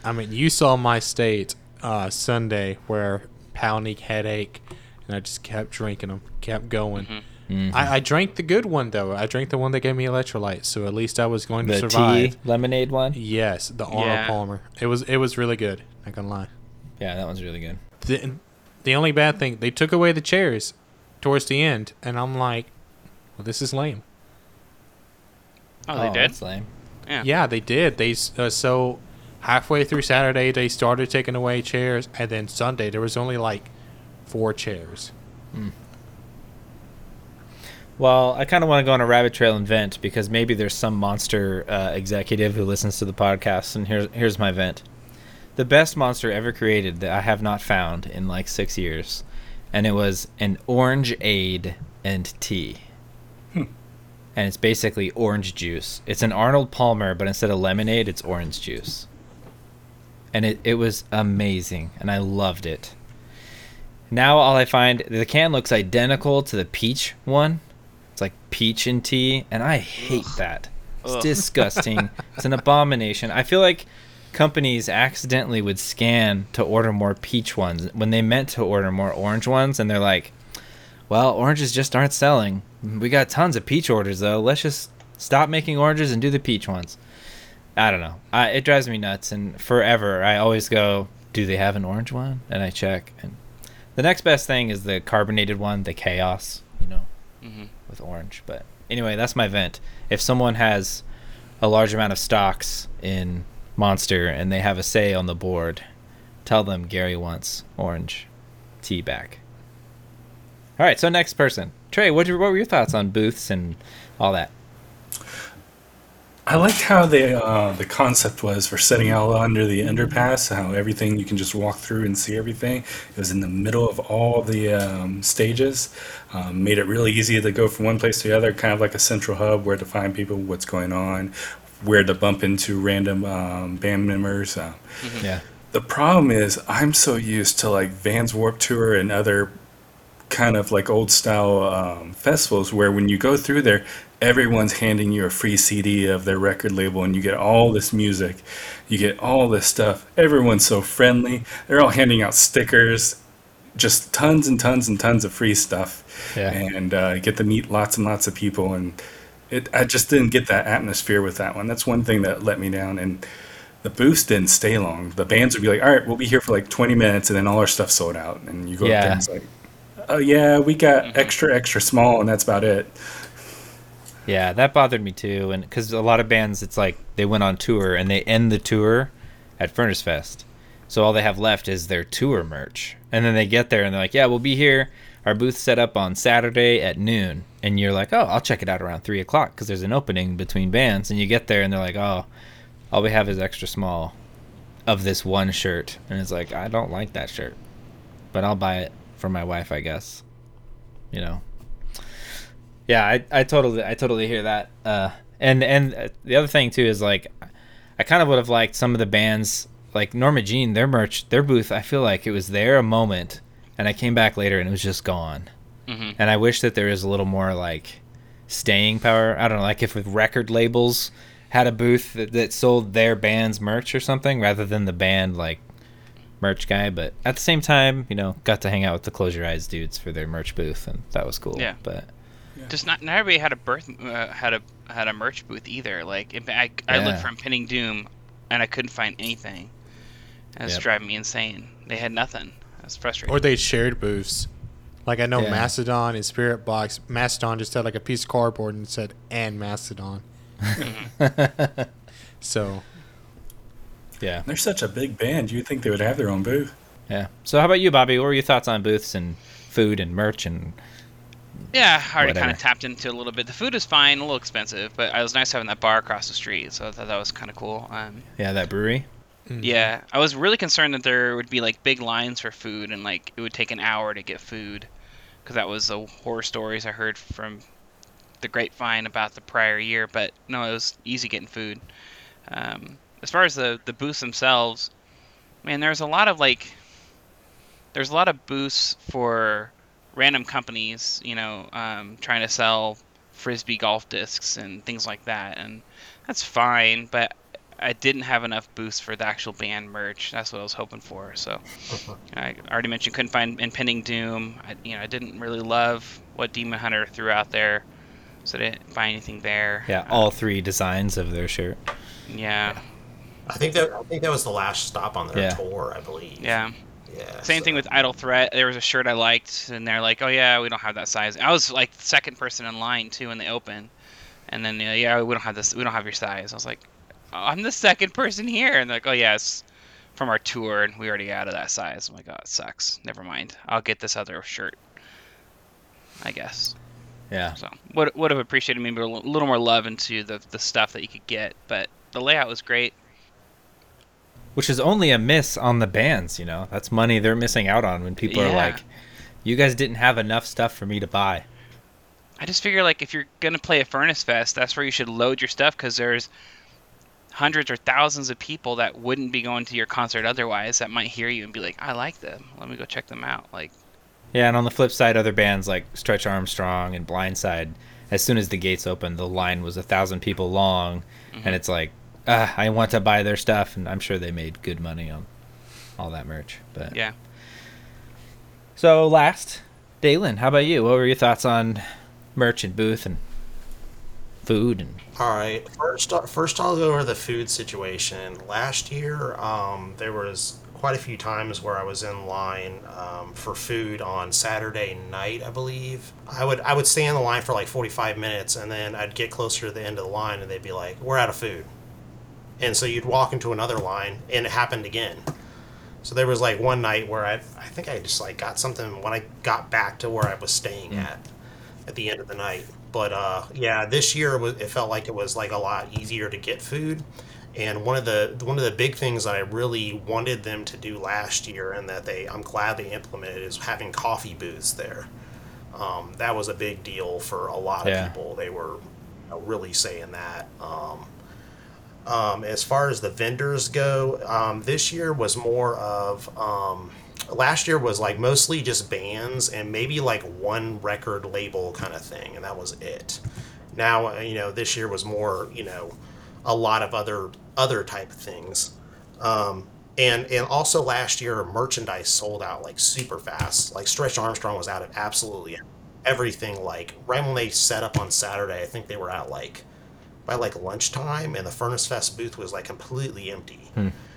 I mean, you saw my state uh, Sunday where pounding headache, and I just kept drinking them, kept going. Mhm. I, I drank the good one though. I drank the one that gave me electrolytes, so at least I was going to survive. tea lemonade one. Yes, the Arnold Yeah. Palmer. It was it was really good. Not gonna lie. Yeah, that one's really good. The the only bad thing they took away the chairs towards the end, and I'm like, well, this is lame. Oh, they did. That's lame. Yeah. Yeah, they did. They uh, so halfway through Saturday they started taking away chairs, and then Sunday there was only like four chairs. Well, I kind of want to go on a rabbit trail and vent because maybe there's some monster uh, executive who listens to the podcast, and here's here's my vent. The best monster ever created that I have not found in like six years, and it was an orange aid and tea. And it's basically orange juice. It's an Arnold Palmer, but instead of lemonade, it's orange juice. And it, it was amazing, and I loved it. Now all I find the can looks identical to the peach one. It's like peach and tea, and I hate that. It's Ugh. disgusting. it's an abomination. I feel like companies accidentally would scan to order more peach ones when they meant to order more orange ones, and they're like, "Well, oranges just aren't selling. We got tons of peach orders though. Let's just stop making oranges and do the peach ones." I don't know. I, it drives me nuts, and forever I always go, "Do they have an orange one?" And I check, and the next best thing is the carbonated one, the chaos, you know, Mhm. With orange. But anyway, that's my vent. If someone has a large amount of stocks in Monster and they have a say on the board, tell them Gary wants orange tea back. All right, so next person. Trey, what, what were your thoughts on booths and all that? I liked how the uh, the concept was for setting out under the underpass. How everything you can just walk through and see everything. It was in the middle of all the um, stages. Um, made it really easy to go from one place to the other. Kind of like a central hub where to find people, what's going on, where to bump into random um, band members. Uh, Yeah. the problem is I'm so used to like Vans Warped Tour and other kind of like old style um, festivals where when you go through there, everyone's handing you a free CD of their record label and you get all this music, you get all this stuff. Everyone's so friendly. They're all handing out stickers, just tons and tons and tons of free stuff. Yeah. And uh, you get to meet lots and lots of people and it, I just didn't get that atmosphere with that one. That's one thing that let me down. And the booths didn't stay long. The bands would be like, "All right, we'll be here for like 20 minutes," and then all our stuff sold out. And you go up there and it's like, "Oh yeah, we got extra, extra small, and that's about it." Yeah, that bothered me too, and because a lot of bands, it's like they went on tour and they end the tour at Furnace Fest, so all they have left is their tour merch, and then they get there and they're like, "Yeah, we'll be here. Our booth set up on Saturday at noon," and you're like, "Oh, I'll check it out around three o'clock because there's an opening between bands," and you get there and they're like, "Oh, all we have is extra small of this one shirt," and it's like, I don't like that shirt, but I'll buy it for my wife, I guess, you know. Yeah, I, I totally I totally hear that. Uh, and and uh, the other thing too is like, I kind of would have liked some of the bands like Norma Jean, their merch, their booth, I feel like it was there a moment, and I came back later and it was just gone. hmm And I wish that there was a little more like staying power. I don't know, like if with record labels had a booth that, that sold their band's merch or something rather than the band like merch guy. But at the same time, you know, got to hang out with the Close Your Eyes dudes for their merch booth, and that was cool. Yeah. But Just not, not everybody had a birth uh, had a had a merch booth either. Like if I, I Yeah. looked for Impending Doom, and I couldn't find anything. It was Yep. driving me insane. They had nothing. That's frustrating. Or they shared booths. Like I know Yeah. Mastodon and Spiritbox. Mastodon just had like a piece of cardboard and said "and Mastodon." So yeah, They're such a big band. You'd think they would have their own booth. yeah. So how about you, Bobby? What were your thoughts on booths and food and merch and Yeah, I already kind of tapped into a little bit. The food is fine, a little expensive, but it was nice having that bar across the street, so I thought that was kind of cool. Um, yeah, that brewery? yeah, I was really concerned that there would be like big lines for food and like it would take an hour to get food, because that was the horror stories I heard from the grapevine about the prior year. But no, it was easy getting food. Um, as far as the the booths themselves, man, there's a lot of like there's a lot of booths for random companies, you know, um, trying to sell frisbee golf discs and things like that, and that's fine. But I didn't have enough booths for the actual band merch. That's what I was hoping for. So I already mentioned couldn't find Impending Doom. I, you know, I didn't really love what Demon Hunter threw out there, so I didn't find anything there. Yeah, all three designs of their shirt. Yeah, I think that I think that was the last stop on their Yeah. tour, I believe. yeah. Yeah. Same so- thing with Idle Threat. There was a shirt I liked, and they're like, "Oh yeah, we don't have that size." I was like second person in line too when they open, and then uh, yeah, we don't have this. We don't have your size. I was like, oh, "I'm the second person here," and they're like, "Oh yeah, from our tour, and we already out of that size." I'm like, "Oh, it sucks. Never mind. I'll get this other shirt." I guess. Yeah. So would would have appreciated maybe a little more love into the the stuff that you could get, but the layout was great. Which is only a miss on the bands, you know. That's money they're missing out on when people are like, "You guys didn't have enough stuff for me to buy." I just figure like if you're gonna play a Furnace Fest, that's where you should load your stuff because there's hundreds or thousands of people that wouldn't be going to your concert otherwise that might hear you and be like, I like them. Let me go check them out. Like, Yeah, and on the flip side, other bands like Stretch Arm Strong and Blindside, as soon as the gates opened, the line was a thousand people long, and mm-hmm. it's like, ah, I want to buy their stuff, and I'm sure they made good money on all that merch. But yeah. so last, Dalen, how about you? What were your thoughts on merch and booth and food and All right. First, first I'll go over the food situation. Last year, um, there was quite a few times where I was in line um, for food on Saturday night, I believe. I would I would stay in the line for like 45 minutes, and then I'd get closer to the end of the line, and they'd be like, "We're out of food," and so you'd walk into another line, and it happened again. So there was like one night where I I think I just like got something when I got back to where I was staying at at the end of the night. But uh, yeah, this year was, it felt like it was like a lot easier to get food. And one of the one of the big things that I really wanted them to do last year, and that they I'm glad they implemented, is having coffee booths there. Um, that was a big deal for a lot of Yeah. people. They were you know, really saying that. Um, um, as far as the vendors go, um, this year was more of. Um, last year was like mostly just bands and maybe like one record label kind of thing, and that was it. Now, uh, you know, this year was more, you know, a lot of other other type of things. Um, and and also last year merchandise sold out like super fast. Like Stretch Arm Strong was out of absolutely everything. Like right when they set up on Saturday, I think they were out like by like lunchtime, and the Furnace Fest booth was like completely empty.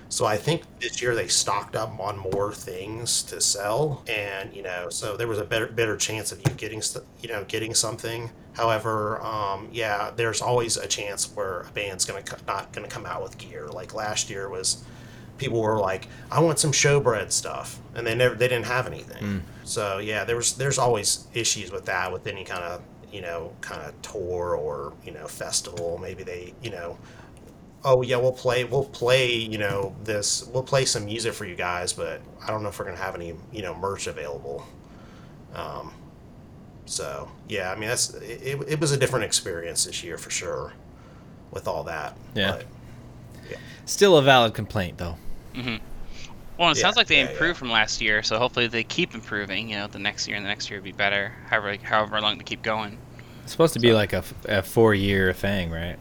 So I think this year they stocked up on more things to sell, and you know, so there was a better better chance of you getting you know getting something. However, um, yeah, there's always a chance where a band's gonna co- not gonna come out with gear. Like last year was, people were like, I want some showbread stuff, and they never they didn't have anything. So yeah, there was there's always issues with that with any kind of you know kind of tour or you know festival. Maybe they you know oh yeah we'll play we'll play you know this we'll play some music for you guys but i don't know if we're gonna have any you know merch available um, so yeah i mean that's it, it was a different experience this year for sure with all that Yeah. but still a valid complaint though. Well, it Yeah, sounds like they yeah, improved yeah. from last year, so hopefully they keep improving. You know, the next year and the next year will be better. However, however long they keep going. It's supposed to be like a, a four year thing, right?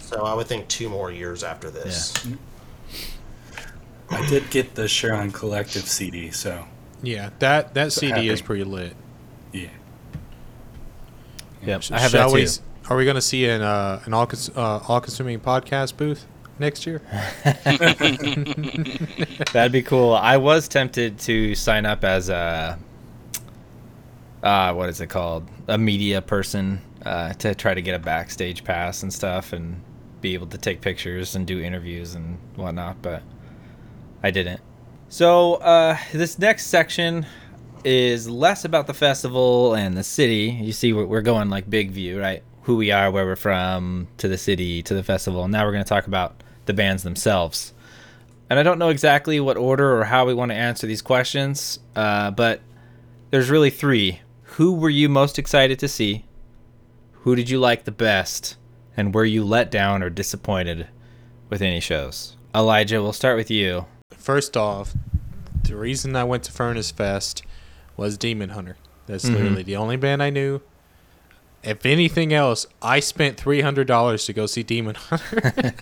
So I would think two more years after this. I did get the Sharon Collective CD, so Yeah, that that So CD is happy. pretty lit. yeah. Yep, I have Shall that too. s- Are we going to see an uh, an all cons- uh, all consuming podcast booth next year? That'd be cool. I was tempted to sign up as a, uh, what is it called? A media person uh, to try to get a backstage pass and stuff and be able to take pictures and do interviews and whatnot, but I didn't. So uh, this next section is less about the festival and the city. You see, we're, we're going like big view, right? Who we are, where we're from, to the city, to the festival. And now we're going to talk about the bands themselves. And I don't know exactly what order or how we want to answer these questions, uh, but there's really three. Who were you most excited to see? Who did you like the best? And were you let down or disappointed with any shows? Elijah, we'll start with you. First off, the reason I went to Furnace Fest was Demon Hunter. That's Mhm. literally the only band I knew. If anything else, I spent three hundred dollars to go see Demon Hunter.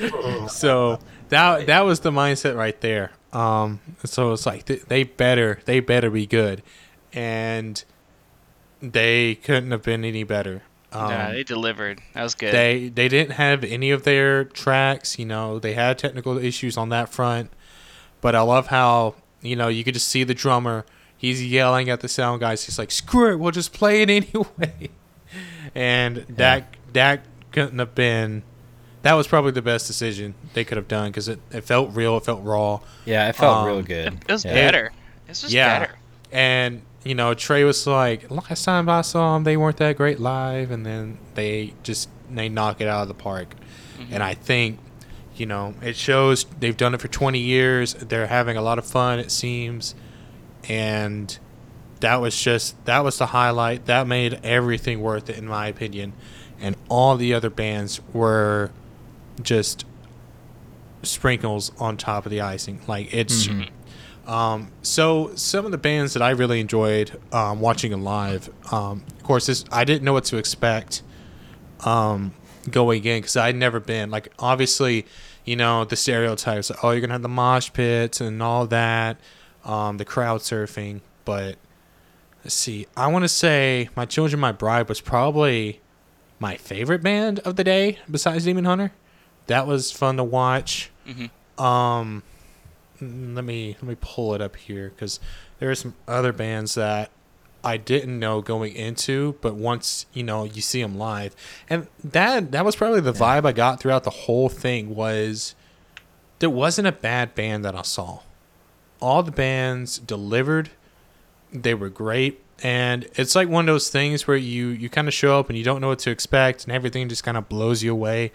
so that that was the mindset right there. Um, so it's like th- they better they better be good, and they couldn't have been any better. Um, yeah, they delivered. That was good. they they didn't have any of their tracks. You know, they had technical issues on that front. But I love how you know you could just see the drummer. He's yelling at the sound guys. He's like, "Screw it, we'll just play it anyway." and that that couldn't have been. That was probably the best decision they could have done because it, it felt real. It felt raw. Yeah, it felt Um, real good. it was yeah. better. It was just yeah. better. And you know, Trey was like, last time I saw them, they weren't that great live, and then they just they knock it out of the park. And I think, you know, it shows they've done it for 20 years. They're having a lot of fun, it seems, and that was just that was the highlight. That made everything worth it, in my opinion. And all the other bands were just sprinkles on top of the icing. Like it's um, so some of the bands that I really enjoyed um, watching them live. Um, of course, this I didn't know what to expect um, going in because I'd never been like obviously, you know, the stereotypes. Like, oh, you're gonna have the mosh pits and all that, um, the crowd surfing. But let's see, I want to say my children, my bride was probably my favorite band of the day besides Demon Hunter. That was fun to watch. Um, mm, let me let me pull it up here because there are some other bands that I didn't know going into, but once you know you see them live, and that that was probably the vibe I got throughout the whole thing was there wasn't a bad band that I saw. All the bands delivered. They were great. And it's like one of those things where you, you kind of show up and you don't know what to expect and everything just kind of blows you away.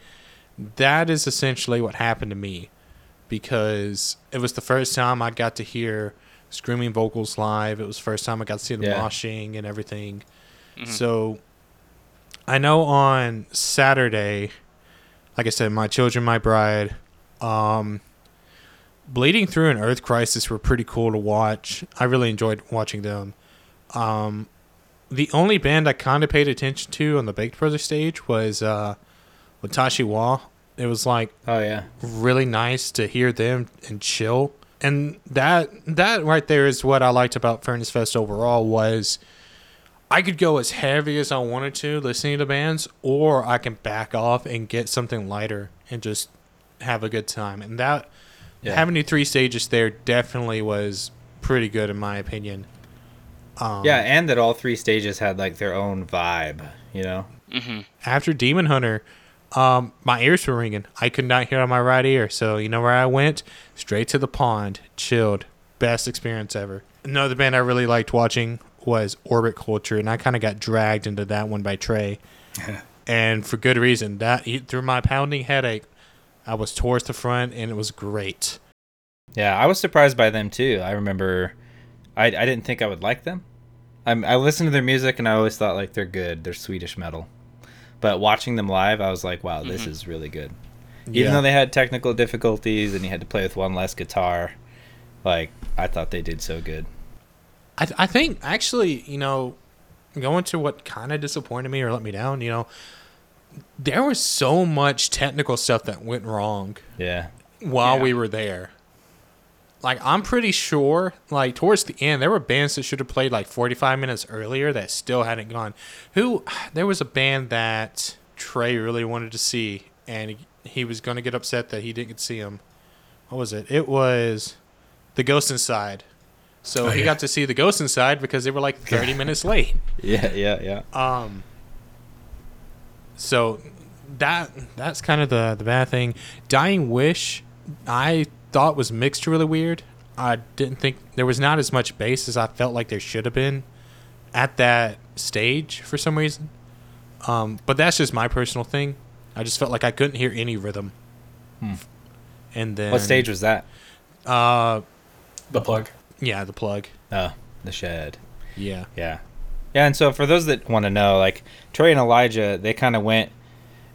That is essentially what happened to me because it was the first time I got to hear screaming vocals live. It was the first time I got to see the Yeah. moshing and everything. So I know on Saturday, like I said, my children, my bride, um, Bleeding Through and Earth Crisis were pretty cool to watch. I really enjoyed watching them. Um, the only band I kind of paid attention to on the Baked Brothers stage was uh, Watashi Wa. It was like Oh yeah. really nice to hear them and chill. And that that right there is what I liked about Furnace Fest overall was I could go as heavy as I wanted to listening to bands, or I can back off and get something lighter and just have a good time. And that Yeah. having the three stages there definitely was pretty good in my opinion. Um, Yeah, and that all three stages had like their own vibe, you know? after Demon Hunter, um, my ears were ringing. I could not hear on my right ear. So you know where I went? Straight to the pond, chilled. Best experience ever. Another band I really liked watching was Orbit Culture, and I kind of got dragged into that one by Trey, and for good reason. That through my pounding headache, I was towards the front, and it was great. Yeah, I was surprised by them too. I remember I, I didn't think I would like them. I'm, I listened to their music and I always thought like they're good. They're Swedish metal. But watching them live, I was like, wow, this mm-hmm. is really good. Even Yeah. though they had technical difficulties and you had to play with one less guitar, like I thought they did so good. I, th- I think actually, you know, going to what kind of disappointed me or let me down, you know, there was so much technical stuff that went wrong Yeah. while Yeah. we were there. Like I'm pretty sure, like towards the end, there were bands that should have played like 45 minutes earlier that still hadn't gone. Who? There was a band that Trey really wanted to see, and he, he was going to get upset that he didn't get to see him. What was it? It was the Ghost Inside. So Oh, he yeah. got to see the Ghost Inside because they were like 30 minutes late. Yeah, yeah, yeah. Um. So that that's kind of the the bad thing. Dying Wish, I thought was mixed really weird. I didn't think there was not as much bass as I felt like there should have been at that stage for some reason. Um, but that's just my personal thing. I just felt like I couldn't hear any rhythm. And then What stage was that? Uh, The plug. yeah, the plug. Oh, the shed. Yeah. Yeah. Yeah, and so for those that want to know, like Troy and Elijah, they kind of went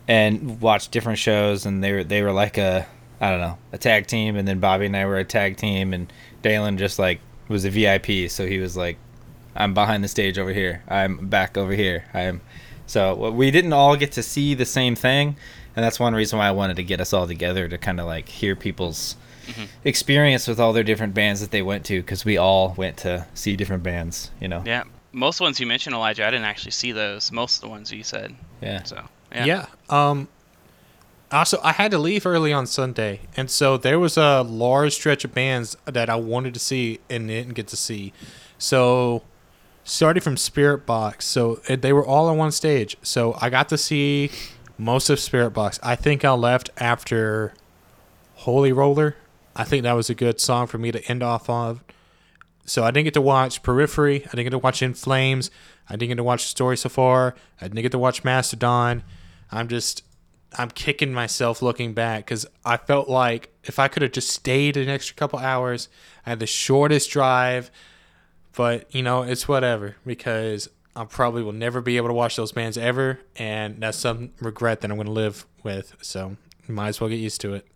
and watched different shows, and they were they were like a I don't know a tag team, and then Bobby and I were a tag team, and Dalen just like was a VIP, so he was like, I'm behind the stage over here, I'm back over here, I'm. So well, we didn't all get to see the same thing, and that's one reason why I wanted to get us all together to kind of like hear people's mm-hmm. experience with all their different bands that they went to, because we all went to see different bands, you know. Yeah, most of the ones you mentioned, Elijah, I didn't actually see those. Most of the ones you said. Yeah. So Yeah. yeah. Um. Also, I had to leave early on Sunday, and so there was a large stretch of bands that I wanted to see and didn't get to see. So, starting from Spiritbox, so they were all on one stage. So I got to see most of Spiritbox. I think I left after Holy Roller. I think that was a good song for me to end off of. So I didn't get to watch Periphery. I didn't get to watch In Flames. I didn't get to watch Story So Far. I didn't get to watch Mastodon. I'm just, I'm kicking myself looking back because I felt like if I could have just stayed an extra couple hours, I had the shortest drive. But you know, it's whatever because I probably will never be able to watch those bands ever, and that's some regret that I'm going to live with. So might as well get used to it.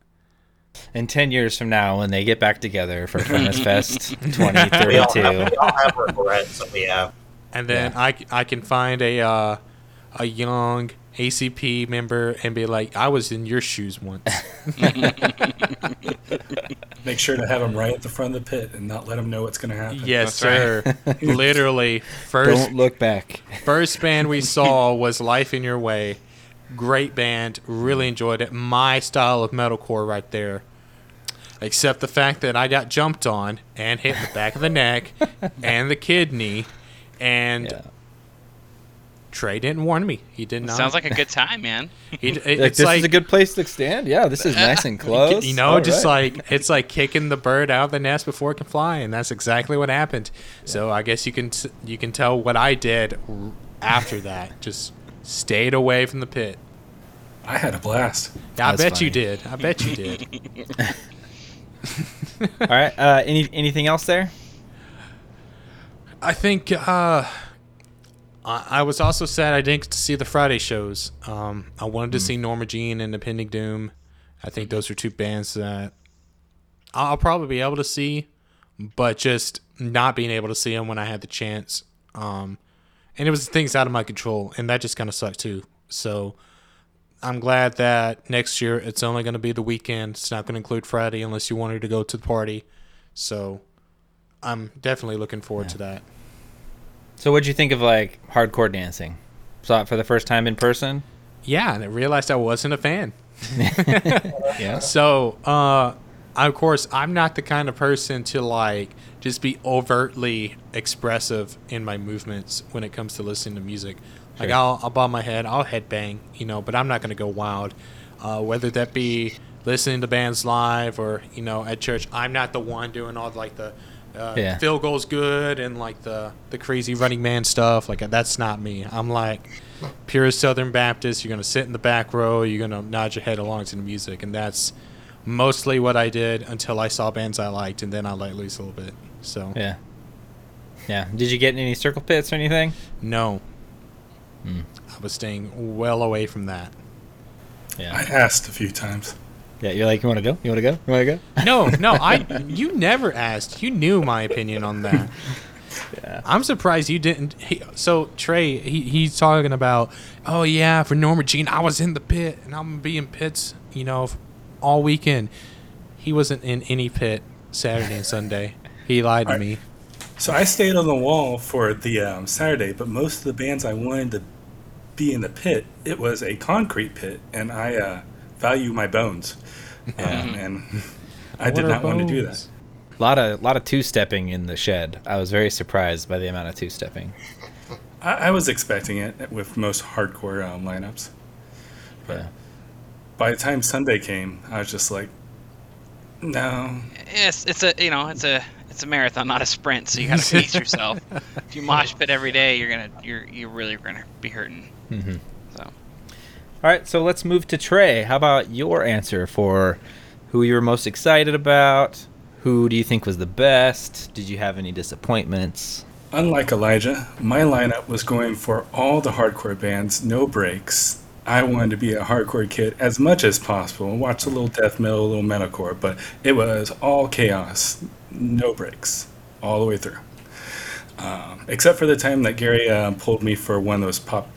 In 10 years from now, when they get back together for Furnace Fest We all, have, 2032. we all have regrets that we have. and then I, I can find a uh, a young ACP member and be like, I was in your shoes once. Make sure to have them right at the front of the pit and not let them know what's going to happen. yes, That's sir. Literally, first Don't look back. first band we saw was Life in Your Way. Great band, really enjoyed it. My style of metalcore right there. Except the fact that I got jumped on and hit the back of the neck and the kidney, and Yeah. Trey didn't warn me. He did not. Sounds like a good time, man. he, it- Like, it's this like is a good place to stand. Yeah, this is nice and close. You know, All just right. like it's like kicking the bird out of the nest before it can fly, and that's exactly what happened. So I guess you can t- you can tell what I did after that. Just stayed away from the pit. I had a blast. Yeah, I That's bet you did. I bet you did. All right. Uh, any anything else there? I think uh, I, I was also sad I didn't get to see the Friday shows. Um, I wanted to see Norma Jean and Impending Doom. I think those are two bands that I'll I'll probably be able to see, but just not being able to see them when I had the chance. Um, and it was things out of my control, and that just kind of sucked too. So I'm glad that next year it's only going to be the weekend. It's not going to include Friday unless you wanted to go to the party. So I'm definitely looking forward to that. So, what'd you think of like hardcore dancing? Saw it for the first time in person. Yeah, and I realized I wasn't a fan. Yeah. So, uh, of course, I'm not the kind of person to like just be overtly expressive in my movements when it comes to listening to music. Like I'll, I'll bob my head, I'll headbang, you know, but I'm not gonna go wild. Uh, whether that be listening to bands live or you know at church, I'm not the one doing all like the uh, Yeah. field goals good and like the the crazy running man stuff. Like that's not me. I'm like pure Southern Baptist. You're gonna sit in the back row. You're gonna nod your head along to the music, and that's mostly what I did until I saw bands I liked, and then I let loose a little bit. So Yeah. Yeah. Did you get in any circle pits or anything? no, I was staying well away from that. Yeah. I asked a few times. Yeah, you're like, you want to go? You want to go? You want to go? No, no, I. You never asked. You knew my opinion on that. Yeah. I'm surprised you didn't. He, so Trey, he, he's talking about, oh yeah, for Norma Jean, I was in the pit and I'm gonna be in pits, you know, all weekend. He wasn't in any pit Saturday and Sunday. He lied to Are- me. So I stayed on the wall for the um, Saturday, but most of the bands I wanted to be in the pit, it was a concrete pit, and I uh, value my bones, um, and I did What are not want to do that. A lot of lot of two stepping in the shed. I was very surprised by the amount of two stepping. I, I was expecting it with most hardcore um, lineups. Yeah. By the time Sunday came, I was just like, no. It's it's a you know it's a it's a marathon, not a sprint. So you gotta pace yourself. If you mosh pit every day, you're gonna you're you're really gonna be hurting. Mhm. So All right, so let's move to Trey. How about your answer for who you were most excited about? Who do you think was the best? Did you have any disappointments? Unlike Elijah, my lineup was going for all the hardcore bands, no breaks. I wanted to be a hardcore kid as much as possible and watch a little death metal, a little metalcore, but it was all chaos, no breaks, all the way through. Um, except for the time that Gary uh, pulled me for one of those pop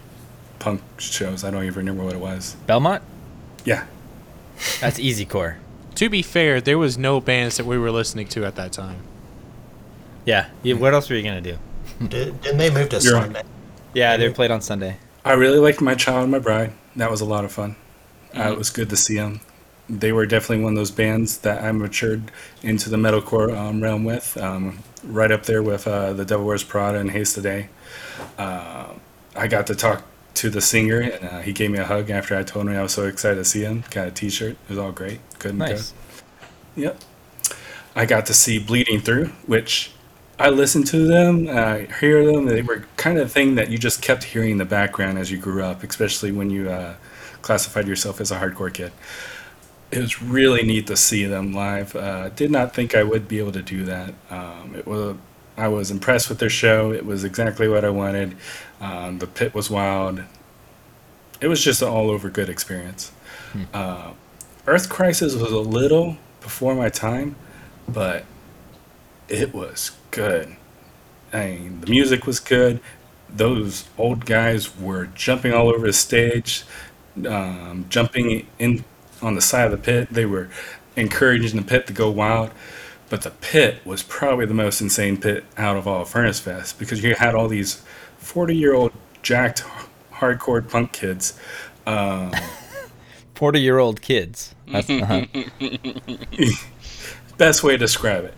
punk shows. I don't even remember what it was. Belmont? Yeah, That's easy core. To be fair, there was no bands that we were listening to at that time. Yeah. yeah what else were you gonna do? Did, didn't they move to You're right. Sunday? Yeah, they played on Sunday. I really liked My Child and My Bride. That was a lot of fun. Uh, Mm-hmm. it was good to see them. They were definitely one of those bands that I matured into the metalcore um, realm with. Um, right up there with uh, the Devil Wears Prada and Haste the Day. Uh, I got to talk to the singer, and uh, he gave me a hug after I told him I was so excited to see him. Got a T-shirt. It was all great. Good and Nice. good. Yep. I got to see Bleeding Through, which I listened to them, I hear them. They were kind of thing that you just kept hearing in the background as you grew up, especially when you uh, classified yourself as a hardcore kid. It was really neat to see them live. Uh, did not think I would be able to do that. Um, it was. I was impressed with their show. It was exactly what I wanted. Um, the pit was wild. It was just an all over good experience. Uh, Earth Crisis was a little before my time, but it was good. I mean, the music was good. Those old guys were jumping all over the stage, um, jumping in on the side of the pit. They were encouraging the pit to go wild. But the pit was probably the most insane pit out of all of Furnace Fest because you had all these 40 year old jacked hardcore punk kids. Um, Forty year old kids. That's, uh-huh. best way to describe it.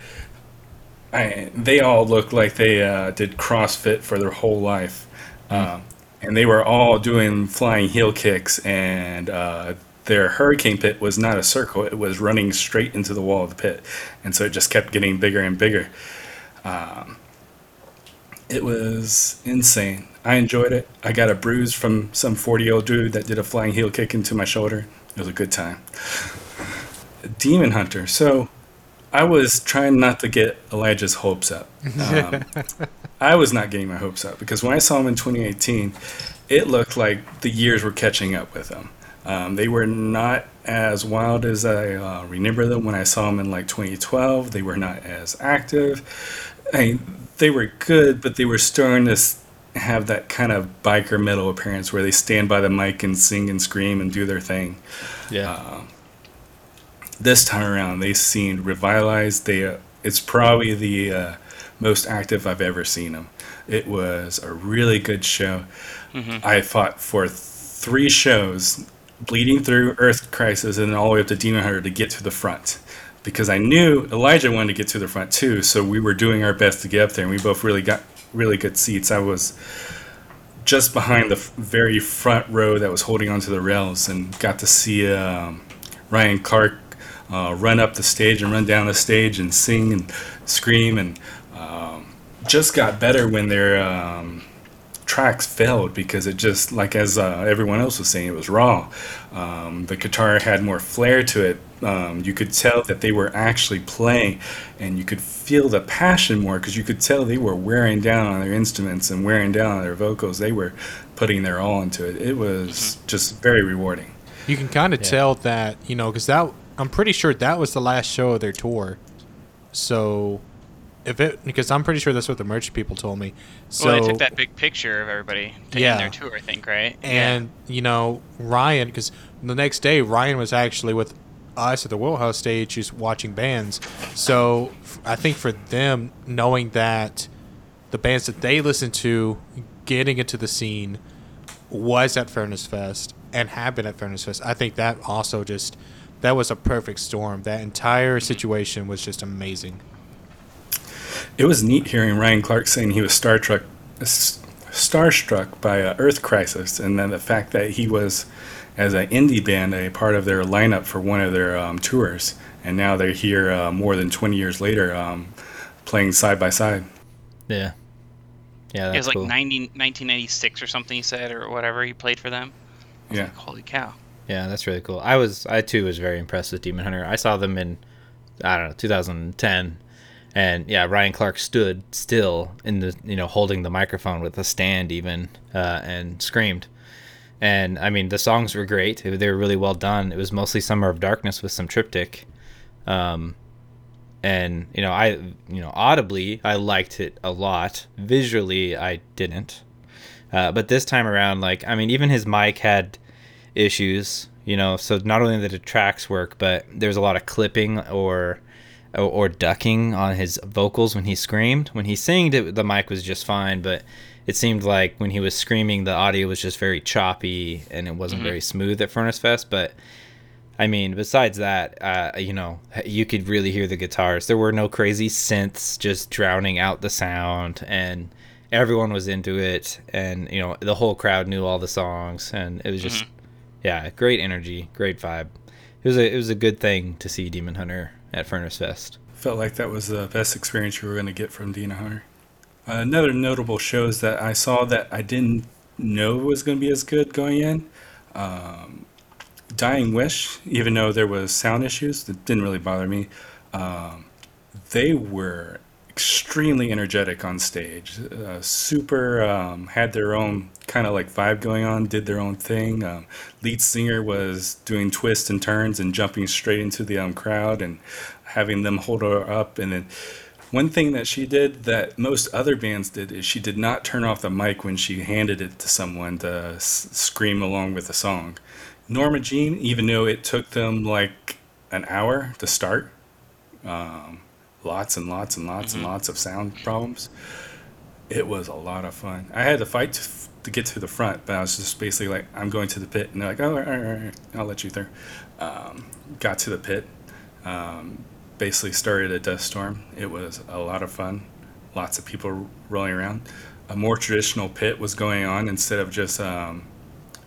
I, they all looked like they uh, did CrossFit for their whole life, um, and they were all doing flying heel kicks. And uh, their hurricane pit was not a circle; it was running straight into the wall of the pit, and so it just kept getting bigger and bigger. Um, it was insane. I enjoyed it. I got a bruise from some 40 year old dude that did a flying heel kick into my shoulder. It was a good time. Demon Hunter. So I was trying not to get Elijah's hopes up. Um, I was not getting my hopes up because when I saw him in 2018, it looked like the years were catching up with him. Um, they were not as wild as I uh, remember them when I saw them in like 2012. They were not as active. I mean, they were good, but they were starting to have that kind of biker metal appearance where they stand by the mic and sing and scream and do their thing. Yeah. this time around they seemed revitalized. They uh, it's probably the uh, most active i've ever seen them it was a really good show. I fought for three shows bleeding through earth crisis and then all the way up to demon hunter to get to the front because i knew elijah wanted to get to the front too so we were doing our best to get up there and we both really got really good seats. I was just behind the very front row that was holding onto the rails and got to see um, Ryan Clark uh, run up the stage and run down the stage and sing and scream and um, just got better when their um, tracks failed because it just like as uh, everyone else was saying it was raw. Um, the guitar had more flair to it um, you could tell that they were actually playing and you could feel the passion more because you could tell they were wearing down on their instruments and wearing down on their vocals they were putting their all into it it was just very rewarding You can kind of Yeah. tell that, you know, because that I'm pretty sure that was the last show of their tour. So, if it because I'm pretty sure that's what the merch people told me. So well, they took that big picture of everybody taking Yeah. their tour, I think, right? and you know Ryan because the next day Ryan was actually with us at the Wheelhouse stage just watching bands. So I think for them knowing that the bands that they listen to getting into the scene was at Furnace Fest and have been at Furnace Fest, I think that also just that was a perfect storm. That entire situation was just amazing. It was neat hearing Ryan Clark saying he was Star Trek, starstruck by uh, Earth Crisis, and then the fact that he was, as an indie band, a part of their lineup for one of their um, tours, and now they're here uh, more than 20 years later, um, playing side by side. Yeah. Yeah, it that's was like cool. 90, 1996 or something he said, or whatever he played for them. Yeah, Like, holy cow. Yeah, that's really cool. I was, I too was very impressed with Demon Hunter. I saw them in, I don't know, 2010, and yeah, Ryan Clark stood still in the, you know, holding the microphone with a stand even, uh, and screamed. And I mean, the songs were great. They were really well done. It was mostly Summer of Darkness with some triptych. Um, and you know, I, you know, audibly I liked it a lot. Visually, I didn't. Uh, but this time around, like, I mean, even his mic had issues, you know. So not only did the tracks work, but there was a lot of clipping or or, or ducking on his vocals when he screamed. When he sang, the mic was just fine, but it seemed like when he was screaming, the audio was just very choppy and it wasn't very smooth at Furnace Fest. But I mean, besides that, uh, you know, you could really hear the guitars. There were no crazy synths just drowning out the sound, and everyone was into it. And you know, the whole crowd knew all the songs, and it was just, yeah, great energy, great vibe. It was a it was a good thing to see Demon Hunter at Furnace Fest. felt like that was the best experience you were going to get from Demon Hunter. Another notable shows that I saw that I didn't know was going to be as good going in. Um, Dying Wish, even though there was sound issues, that didn't really bother me. Um, they were extremely energetic on stage. Uh, super um, had their own kind of like vibe going on. Did their own thing. Um, lead singer was doing twists and turns and jumping straight into the um, crowd and having them hold her up. And then one thing that she did that most other bands did is she did not turn off the mic when she handed it to someone to s- scream along with the song. Norma Jean, even though it took them like an hour to start, um, lots and lots and lots and lots of sound problems, it was a lot of fun. I had to fight to, to get to the front, but I was just basically like, I'm going to the pit. And they're like, oh, all right, all right, all right, I'll let you through. Um, got to the pit. Um, basically started a dust storm. It was a lot of fun. Lots of people rolling around. A more traditional pit was going on instead of just um,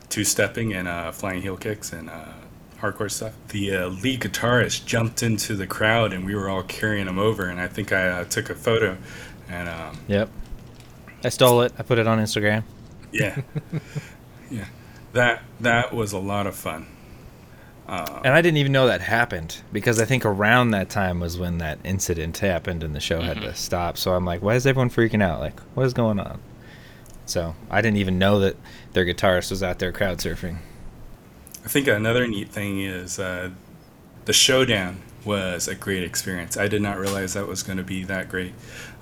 two stepping and uh, flying heel kicks and uh, hardcore stuff. The uh, lead guitarist jumped into the crowd and we were all carrying him over. And I think I uh, took a photo. And um, Yep. I stole it. I put it on Instagram. yeah, yeah, that that was a lot of fun. And I didn't even know that happened because I think around that time was when that incident happened and the show had to stop. So I'm like, why is everyone freaking out? Like, what is going on? So I didn't even know that their guitarist was out there crowd surfing. I think another neat thing is uh, the showdown was a great experience. I did not realize that was going to be that great.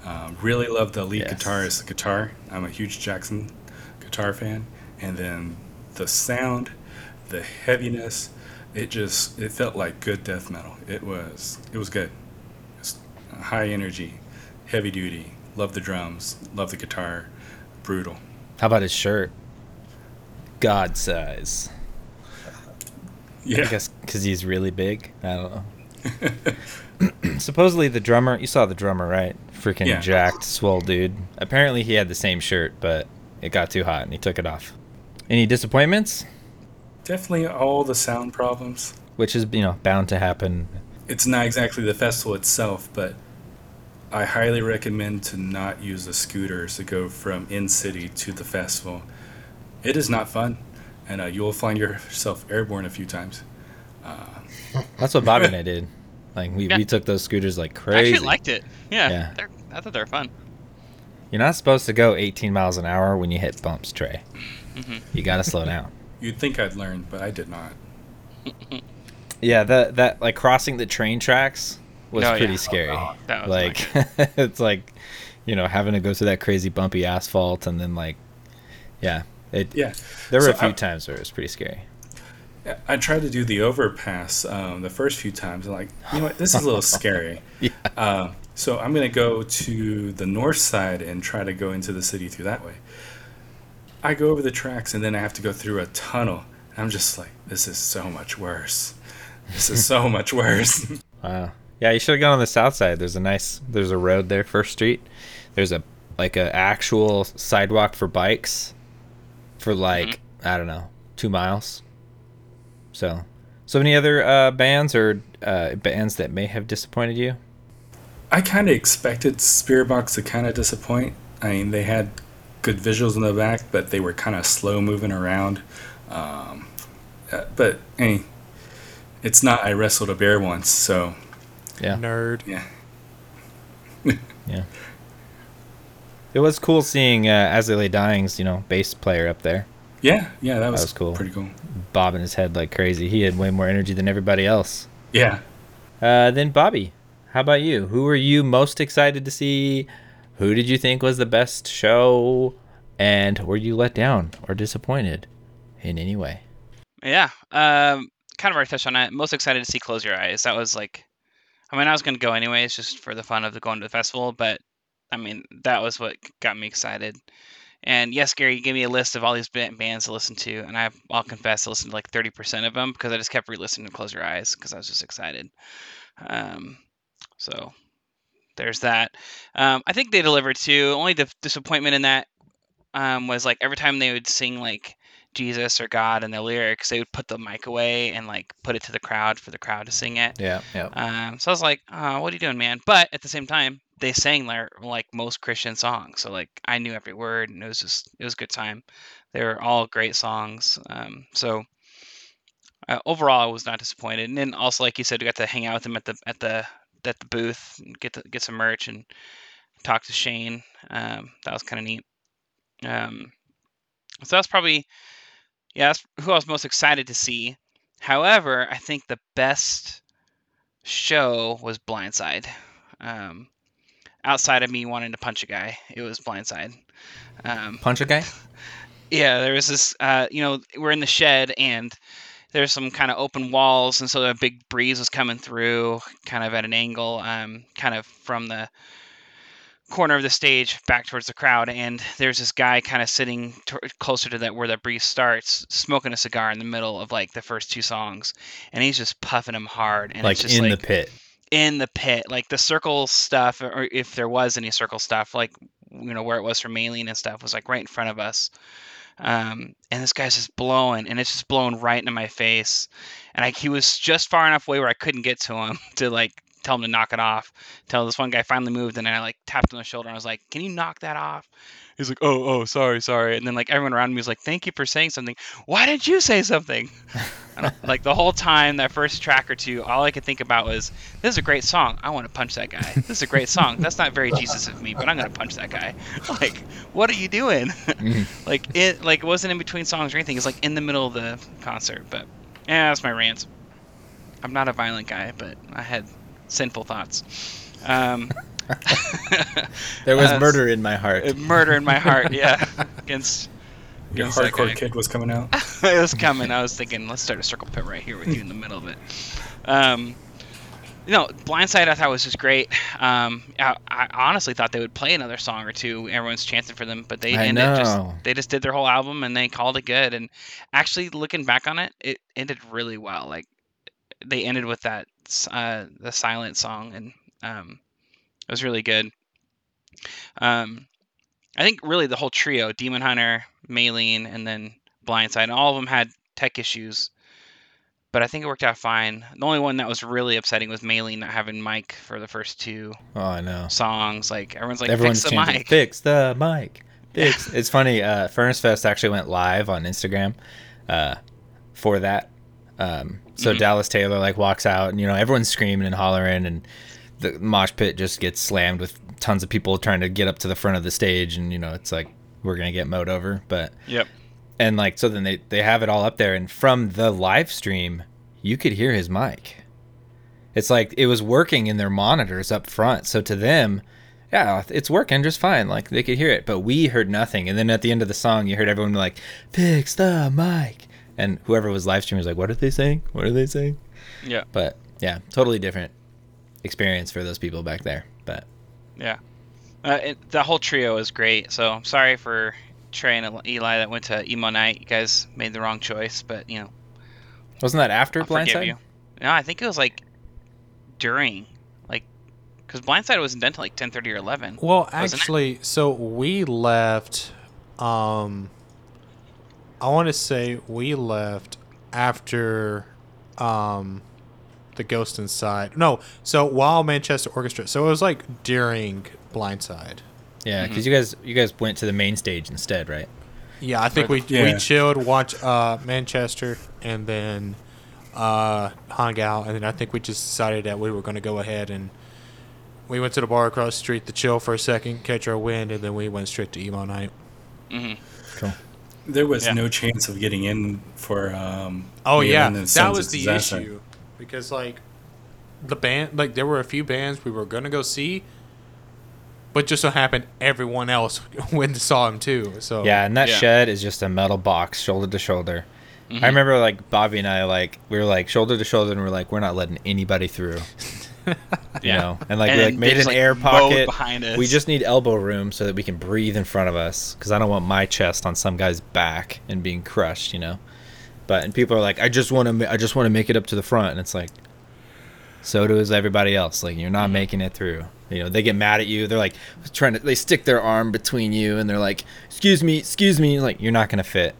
Um, really loved the lead Yes. guitarist guitar. I'm a huge Jackson guitar fan, and then the sound, the heaviness. It just it felt like good death metal. It was it was good. It's high energy, heavy duty. Love the drums. Love the guitar. Brutal. How about his shirt? God size. Yeah. I guess because he's really big. I don't know. Supposedly the drummer, you saw the drummer, right? Freaking Yeah. jacked, swole dude. Apparently he had the same shirt, but it got too hot and he took it off. Any disappointments? Definitely all the sound problems. Which is, you know, bound to happen. it's not exactly the festival itself, but I highly recommend to not use the scooters to go from in city to the festival. It is not fun, and uh, you will find yourself airborne a few times. That's what Bobby and I did. Like we, Yeah. we took those scooters like I crazy. actually liked it. Yeah, Yeah. I thought they were fun. You're not supposed to go 18 miles an hour when you hit bumps, Trey. Mm-hmm. You gotta slow down. You'd think I'd learned, but I did not. Yeah, that that like crossing the train tracks was Oh, pretty yeah. scary. That was like it's like you know having to go through that crazy bumpy asphalt and then like yeah it Yeah. there were So a few I- times where it was pretty scary. I tried to do the overpass um, the first few times. I'm like, you know what, this is a little scary. Yeah. Uh, so I'm going to go to the north side and try to go into the city through that way. I go over the tracks and then I have to go through a tunnel. I'm just like, this is so much worse. This is so much worse. Wow. Yeah, you should have gone on the south side. There's a nice there's a road there, First Street. There's a like a actual sidewalk for bikes for like I don't know two miles. So, so any other uh, bands or uh, bands that may have disappointed you? I kind of expected Spiritbox to kind of disappoint. I mean, they had good visuals in the back, but they were kind of slow moving around. Um, uh, but hey, it's not I wrestled a bear once, so Yeah. Nerd. yeah. Yeah. It was cool seeing uh, As They Lay Dying's, you know, bass player up there, Yeah, yeah, that was, was cool. Pretty cool. bobbing his head like crazy. He had way more energy than everybody else. Yeah. Uh, then Bobby, how about you? Who were you most excited to see? Who did you think was the best show? And were you let down or disappointed in any way? Yeah. Um, kind of already touched on it. Most excited to see Close Your Eyes. That was like, I mean, I was going to go anyways, just for the fun of going to the festival. But I mean, that was what got me excited. And yes, Gary, you gave me a list of all these bands to listen to, and I, I'll confess, I listened to like 30% of them because I just kept re-listening to Close Your Eyes because I was just excited. Um, so there's that. Um, I think they delivered too. Only the disappointment in that um, was like every time they would sing like Jesus or God in the lyrics, they would put the mic away and like put it to the crowd for the crowd to sing it. Yeah, yeah. Um, so I was like, oh, what are you doing, man? But at the same time, they sang their like most Christian songs, so like I knew every word, and it was just it was a good time. They were all great songs. Um, so uh, overall, I was not disappointed. And then also, like you said, we got to hang out with them at the at the at the booth, and get to get some merch and talk to Shane. Um, that was kind of neat. Um, so that's probably yeah, that's who I was most excited to see. However, I think the best show was Blindside. Um, outside of me wanting to punch a guy, it was Blindside. Um, Punch a guy? yeah, there was this. Uh, you know, we're in the shed and there's some kind of open walls, and so a big breeze was coming through, kind of at an angle, um, kind of from the corner of the stage back towards the crowd. And there's this guy kind of sitting t- closer to that where that breeze starts, smoking a cigar in the middle of like the first two songs, and he's just puffing him hard, and like it's just in like the pit. in the pit, like the circle stuff, or if there was any circle stuff, like you know where it was for Maylene and stuff, was like right in front of us. Um, and this guy's just blowing, and it's just blowing right into my face. And I, he was just far enough away where I couldn't get to him to like tell him to knock it off. Till this one guy finally moved, and I like tapped him on the shoulder, and I was like, "Can you knock that off?" He's like, "Oh, oh, sorry, sorry." And then like everyone around me was like, "Thank you for saying something." Why didn't you say something? Like the whole time that first track or two, all I could think about was, "This is a great song. I want to punch that guy. This is a great song. That's not very Jesus of me, but I'm gonna punch that guy." Like, what are you doing? Mhm. like it, like it wasn't in between songs or anything. It's like in the middle of the concert. But yeah, that's my rant. I'm not a violent guy, but I had sinful thoughts. Um, There was uh, murder in my heart. uh, murder in my heart. Yeah, against Your against that hardcore guy. kid was coming out. it was coming. I was thinking, let's start a circle pit right here with you in the middle of it. Um, you know, Blindside I thought was just great. Um, I, I honestly thought they would play another song or two. Everyone's chanting for them, but they I ended just they just did their whole album and they called it good. And actually, looking back on it, it ended really well. Like they ended with that s- uh, the silent song, and um, it was really good. Um, I think really the whole trio, Demon Hunter, Maylene, and then Blindside, and all of them had tech issues, but I think it worked out fine. The only one that was really upsetting was Maylene not having mic for the first two oh, I know. songs. Like everyone's like, Everyone's fix the chanting, mic. Fix the mic. Fix. it's funny. Uh, Furnace Fest actually went live on Instagram uh, for that. Um, so Mhm. Dallas Taylor like walks out, and you know everyone's screaming and hollering, and the mosh pit just gets slammed with tons of people trying to get up to the front of the stage, and you know it's like we're gonna get mowed over. But Yep. and like so then they they have it all up there, and from the live stream, you could hear his mic. It's like it was working in their monitors up front. So to them, yeah, it's working just fine. Like they could hear it, but we heard nothing. And then at the end of the song, you heard everyone like, "Fix the mic," and whoever was live streaming was like, "What are they saying? What are they saying?" Yeah. But yeah, totally different experience for those people back there. But Yeah. Uh, it, the whole trio is great. So I'm sorry for Trey and Eli that went to emo night. You guys made the wrong choice, but you know, wasn't that after I'll Blindside? you. No, I think it was like during, like, because Blindside wasn't done till like 10:30 or 11. Well, Wasn't it? actually, so we left. Um, I want to say we left after um, the Ghost Inside. No, so while Manchester Orchestra. So it was like during Blindside. Yeah, Mm-hmm. because you guys you guys went to the main stage instead, right? Yeah, I think For we the- we chilled, watched uh, Manchester, and then uh, hung out, and then I think we just decided that we were going to go ahead and we went to the bar across the street to chill for a second, catch our wind, and then we went straight to emo night. Mm-hmm. Cool. There was Yeah. no chance of getting in for. Um, Oh yeah, that was the Disaster. issue because like the band, like there were a few bands we were gonna go see, but just so happened everyone else went and saw him too. So Yeah, and that Yeah. shed is just a metal box, shoulder to shoulder. Mm-hmm. I remember like Bobby and I like we were like shoulder to shoulder, and we're like we're not letting anybody through. You Yeah. know, and like And we like made an like, air pocket behind us. We just need elbow room so that we can breathe in front of us because I don't want my chest on some guy's back and being crushed. You know, but and people are like, I just want to, I just want to make it up to the front, and it's like, so does everybody else. Like you're Mm-hmm. not making it through. You know, they get mad at you. They're like trying to, they stick their arm between you, and they're like, excuse me, excuse me. Like you're not gonna fit.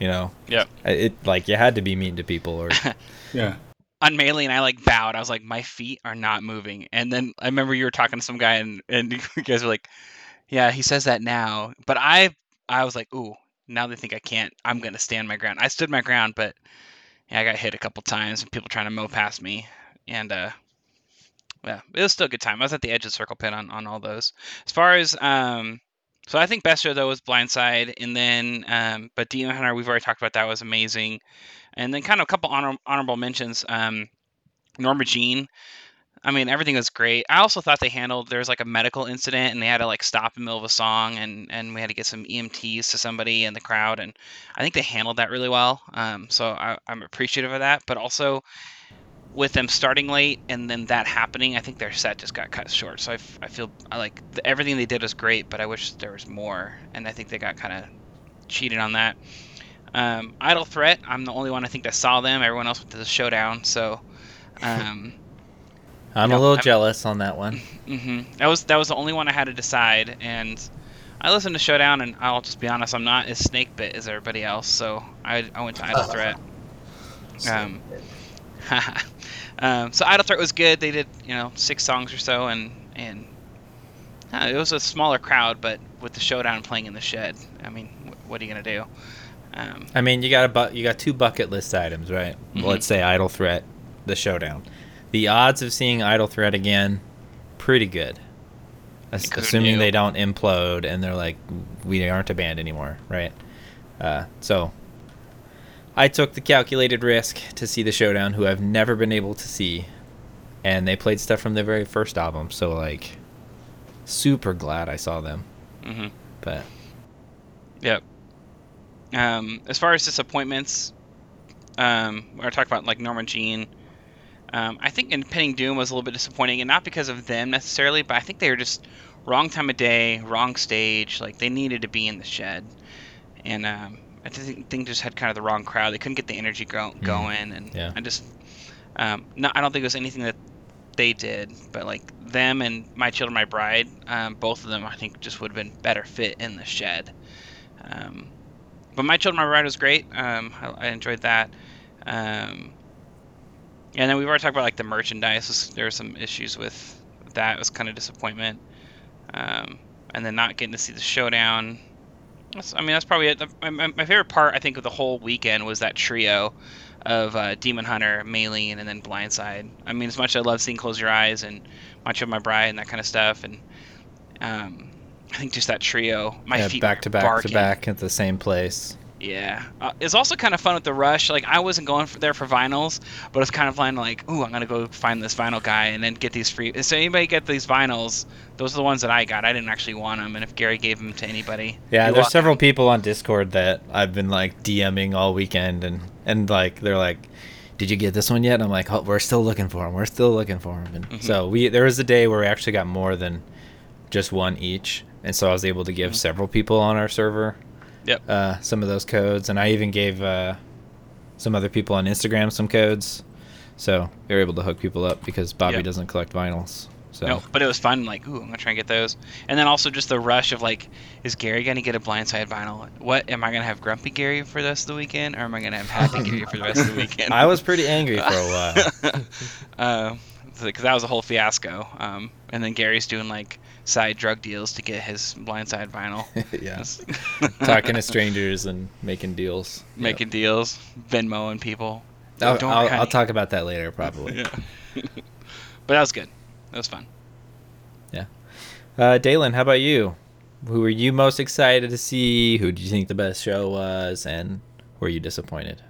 You know, Yeah. it like you had to be mean to people or yeah. On Maylene and I like bowed. I was like, my feet are not moving. And then I remember you were talking to some guy and, and you guys were like, yeah, he says that now. But I I was like, ooh, now they think I can't. I'm gonna stand my ground. I stood my ground, but yeah, I got hit a couple times and people trying to mow past me. And uh yeah, it was still a good time. I was at the edge of circle pit on, on all those. As far as um so I think best show though was Blindside and then um but Demon Hunter, we've already talked about that was amazing. And then kind of a couple honor- honorable mentions. Um, Norma Jean. I mean, everything was great. I also thought they handled there was like a medical incident and they had to like stop in the middle of a song and and we had to get some EMTs to somebody in the crowd and I think they handled that really well. Um, so I, I'm appreciative of that. But also with them starting late and then that happening, I think their set just got cut short. So I, feel I like the, everything they did was great, but I wish there was more. And I think they got kind of cheated on that. Um, Idle Threat, I'm the only one I think that saw them. Everyone else went to the showdown. So, um, I'm You a little I'm- jealous on that one. hmm that was that was the only one I had to decide. And I listened to Showdown, and I'll just be honest, I'm not as snake bit as everybody else. So I, I went to Idle Threat. Um, um, so Idle Threat was good. They did you know six songs or so, and and uh, it was a smaller crowd, but with the Showdown playing in the shed, I mean, wh- what are you gonna do? Um, I mean, you got a bu- you got two bucket list items, right? Mhm. Let's say Idle Threat, the showdown. The odds of seeing Idle Threat again, pretty good. As- assuming they don't implode and they're like, we aren't a band anymore, right? Uh, so, I took the calculated risk to see the showdown, who I've never been able to see, and they played stuff from their very first album. So, like, super glad I saw them. mhm. But Yep. Um, as far as disappointments, um, we're talking about like Norma Jean. Um, I think Impending Doom was a little bit disappointing, and not because of them necessarily, but I think they were just wrong time of day, wrong stage. Like they needed to be in the shed, and um, I think think just had kind of the wrong crowd. They couldn't get the energy go- going, and Yeah. I just, um, no, I don't think it was anything that they did, but like them and My Children, My Bride, um, both of them I think just would have been better fit in the shed. Um, but My Children, My Bride was great. Um, I, I enjoyed that. Um, and then we've already talked about like the merchandise. There were some issues with that. It was kind of disappointment. Um, and then not getting to see the showdown. That's, I mean, that's probably it. My my favorite part, I think, of the whole weekend was that trio of uh, Demon Hunter, Maylene, and then Blindside. I mean, as much as I love seeing Close Your Eyes and Much of My Bride and that kind of stuff, and um, I think just that trio, my yeah, feet back to back barking. to back at the same place. Yeah, uh, it's also kind of fun with the rush. Like I wasn't going for there for vinyls, but it's kind of fun. Like, ooh, I'm gonna go find this vinyl guy and then get these free. So anybody get these vinyls? Those are the ones that I got. I didn't actually want them, and if Gary gave them to anybody, Yeah, there's several people on Discord that I've been like DMing all weekend, and and like they're like, "Did you get this one yet?" And I'm like, "Oh, we're still looking for them. We're still looking for them." And Mhm. so we there was a day where we actually got more than just one each, and so I was able to give several people on our server Yep. uh, some of those codes, and I even gave uh, some other people on Instagram some codes. So they were able to hook people up because Bobby Yep. doesn't collect vinyls. So No, but it was fun. Like, ooh, I'm gonna try and get those. And then also just the rush of like, is Gary gonna get a blindside vinyl? What am I gonna have Grumpy Gary for the rest of the weekend, or am I gonna have Happy Gary for the rest of the weekend? I was pretty angry for a while. uh, because that was a whole fiasco. Um, and then Gary's doing like side drug deals to get his blindside vinyl. yeah, talking to strangers and making deals. Yep. making deals, Venmoing people. I'll, Don't, I'll, I'll talk about that later, probably. Yeah. but that was good. That was fun. Yeah. Uh, Dalen, how about you? Who were you most excited to see? Who do you think the best show was, and were you disappointed?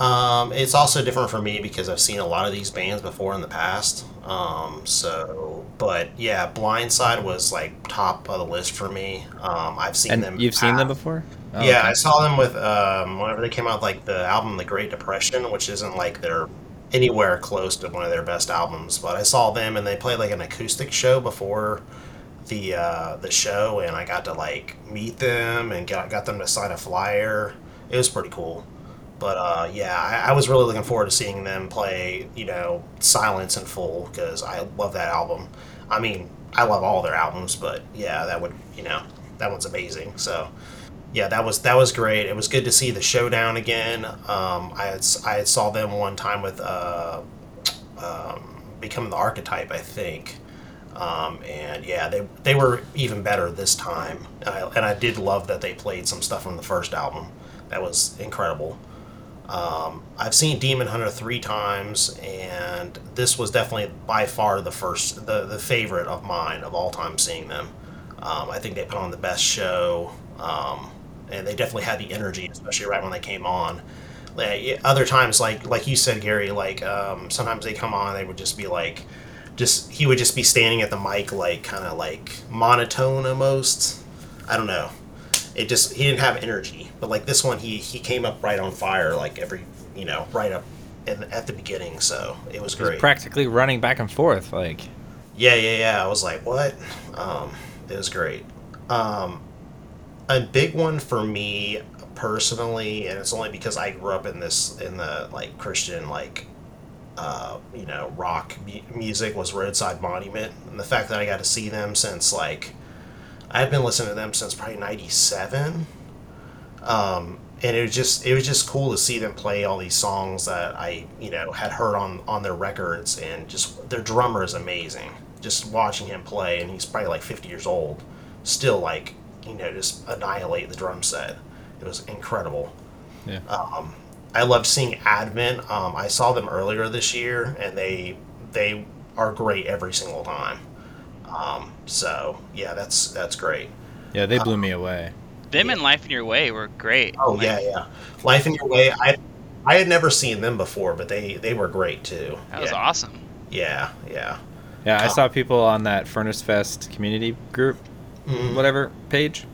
Um, it's also different for me because I've seen a lot of these bands before in the past. Um, so, but yeah, Blindside was like top of the list for me. Um, I've seen And them. you've seen them before? Oh, yeah, okay. I saw them with um, whenever they came out, like the album "The Great Depression," which isn't like their anywhere close to one of their best albums. But I saw them, and they played like an acoustic show before the uh, the show, and I got to like meet them and got got them to sign a flyer. It was pretty cool. But uh, yeah, I, I was really looking forward to seeing them play, you know, Silence in full because I love that album. I mean, I love all their albums, but yeah, that would, you know, that one's amazing. So yeah, that was that was great. It was good to see the showdown again. Um, I had I had saw them one time with uh, um, becoming the archetype, I think. Um, and yeah, they they were even better this time. I, and I did love that they played some stuff from the first album. That was incredible. Um, I've seen Demon Hunter three times, and this was definitely by far the first, the, the favorite of mine of all time seeing them. Um, I think they put on the best show, um, and they definitely had the energy, especially right when they came on. Other times, like like you said, Gary, like um, sometimes they come on, they would just be like, just he would just be standing at the mic, like kind of like monotone almost. I don't know it just he didn't have energy. But like this one he he came up right on fire like every you know right up in, at the beginning. So it was He was great. practically running back and forth. Like, yeah yeah yeah. I was like what? Um it was great. Um a big one for me personally and it's only because i grew up in this in the like christian like uh, you know, rock mu- music was Roadside Monument, and the fact that I got to see them since like I've been listening to them since probably '97, um, and it was just it was just cool to see them play all these songs that I you know had heard on on their records, and just their drummer is amazing. Just watching him play, and he's probably like 50 years old, still like you know just annihilate the drum set. It was incredible. yeah. Um, I loved seeing Advent. Um, I saw them earlier this year, and they they are great every single time. Um, so yeah, that's that's great. yeah, they blew me away. Them and Life in Your Way were great. Oh Like, yeah, yeah. Life in Your Way. I I had never seen them before, but they they were great too. That was awesome. Yeah, yeah. Yeah, I Oh. saw people on that Furnace Fest community group, Mhm. whatever page,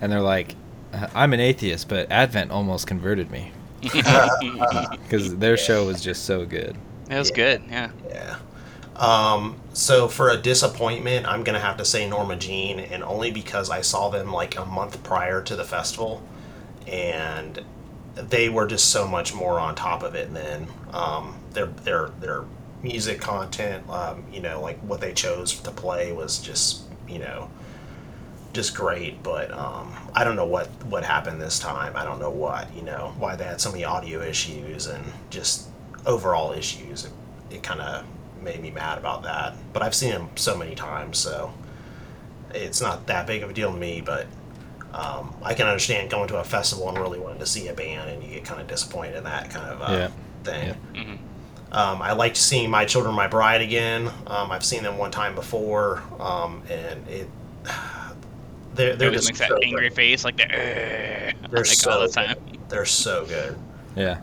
and they're like, "Uh, "I'm an atheist, but Advent almost converted me because their show was just so good." It was Yeah. good. Yeah. Yeah. Um, so for a disappointment, I'm gonna have to say Norma Jean, and only because I saw them like a month prior to the festival, and they were just so much more on top of it then. Um, their their their music content, um, you know, like what they chose to play was just you know just great. But um, I don't know what what happened this time. I don't know what you know why they had so many audio issues and just overall issues. It, it kind of made me mad about that. But I've seen them so many times, so it's not that big of a deal to me. But um, I can understand going to a festival and really wanting to see a band, and you get kind of disappointed in that kind of uh, Yeah. thing. Yeah. hmm Um, I liked seeing My Children, My Bride again. Um, I've seen them one time before, um, and it they're they're always just makes that angry good. face, like the "Ugh," They're like so all the time. good. They're so good. Yeah.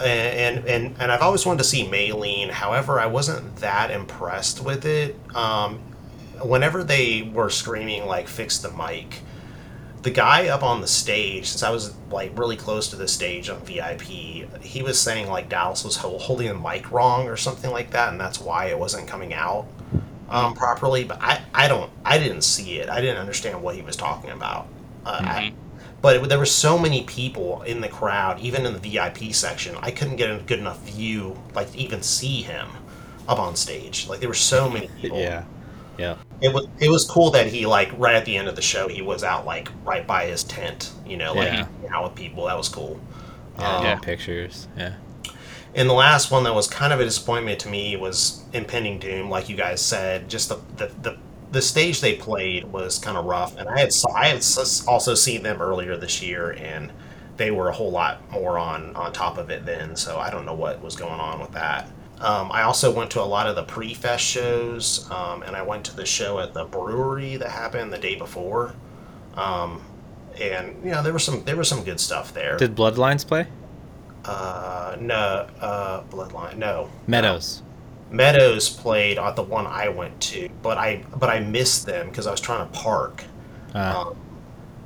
And and and I've always wanted to see Maylene. However, I wasn't that impressed with it. Um, whenever they were screaming like "fix the mic," the guy up on the stage, since I was like really close to the stage on VIP, he was saying like Dallas was holding the mic wrong or something like that, and that's why it wasn't coming out um, properly. But I I don't I didn't see it. I didn't understand what he was talking about. Uh, I, but it, there were so many people in the crowd, even in the VIP section. I couldn't get a good enough view, like to even see him up on stage. Like there were so many people. Yeah. Yeah. It was it was cool that he like right at the end of the show he was out like right by his tent, you know, like Yeah. out with people. That was cool. Yeah. Um, Yeah. Pictures. Yeah. and the last one that was kind of a disappointment to me was Impending Doom, like you guys said. Just the the, the, the stage they played was kind of rough, and I had saw, I had also seen them earlier this year, and they were a whole lot more on on top of it then. So I don't know what was going on with that. Um, I also went to a lot of the pre-fest shows, um, and I went to the show at the brewery that happened the day before. Um, and you know there was some there was some good stuff there. Did Bloodlines play? Uh, no, uh, Bloodline, no. Meadows. Meadows played at the one I went to, but I but I missed them because I was trying to park. Uh, Um,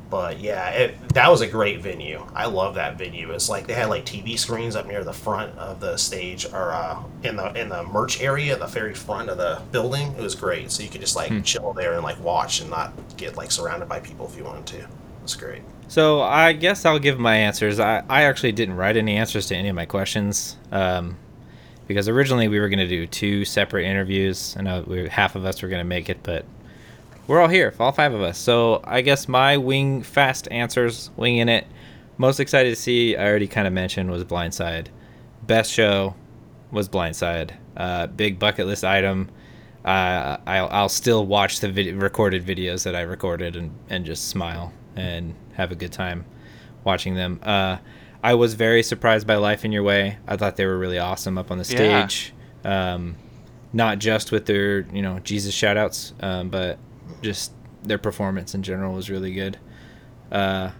but yeah, it, that was a great venue. I love that venue. It's like they had like TV screens up near the front of the stage, or uh, in the in the merch area, the very front of the building. It was great, so you could just like chill there and like watch and not get like surrounded by people if you wanted to. It was great. So I guess I'll give my answers. I, I actually didn't write any answers to any of my questions um, because originally we were going to do two separate interviews. I know we, half of us were going to make it, but we're all here, all five of us. So I guess my wing fast answers, winging it. Most excited to see, I already kind of mentioned, was Blindside. Best show was Blindside. Uh, big bucket list item. Uh, I'll, I'll still watch the vid- recorded videos that I recorded and, and just smile and have a good time watching them. Uh, I was very surprised by Life in Your Way. I thought they were really awesome up on the Yeah. stage. Um, not just with their, you know, Jesus shout outs, um, but just their performance in general was really good. Uh,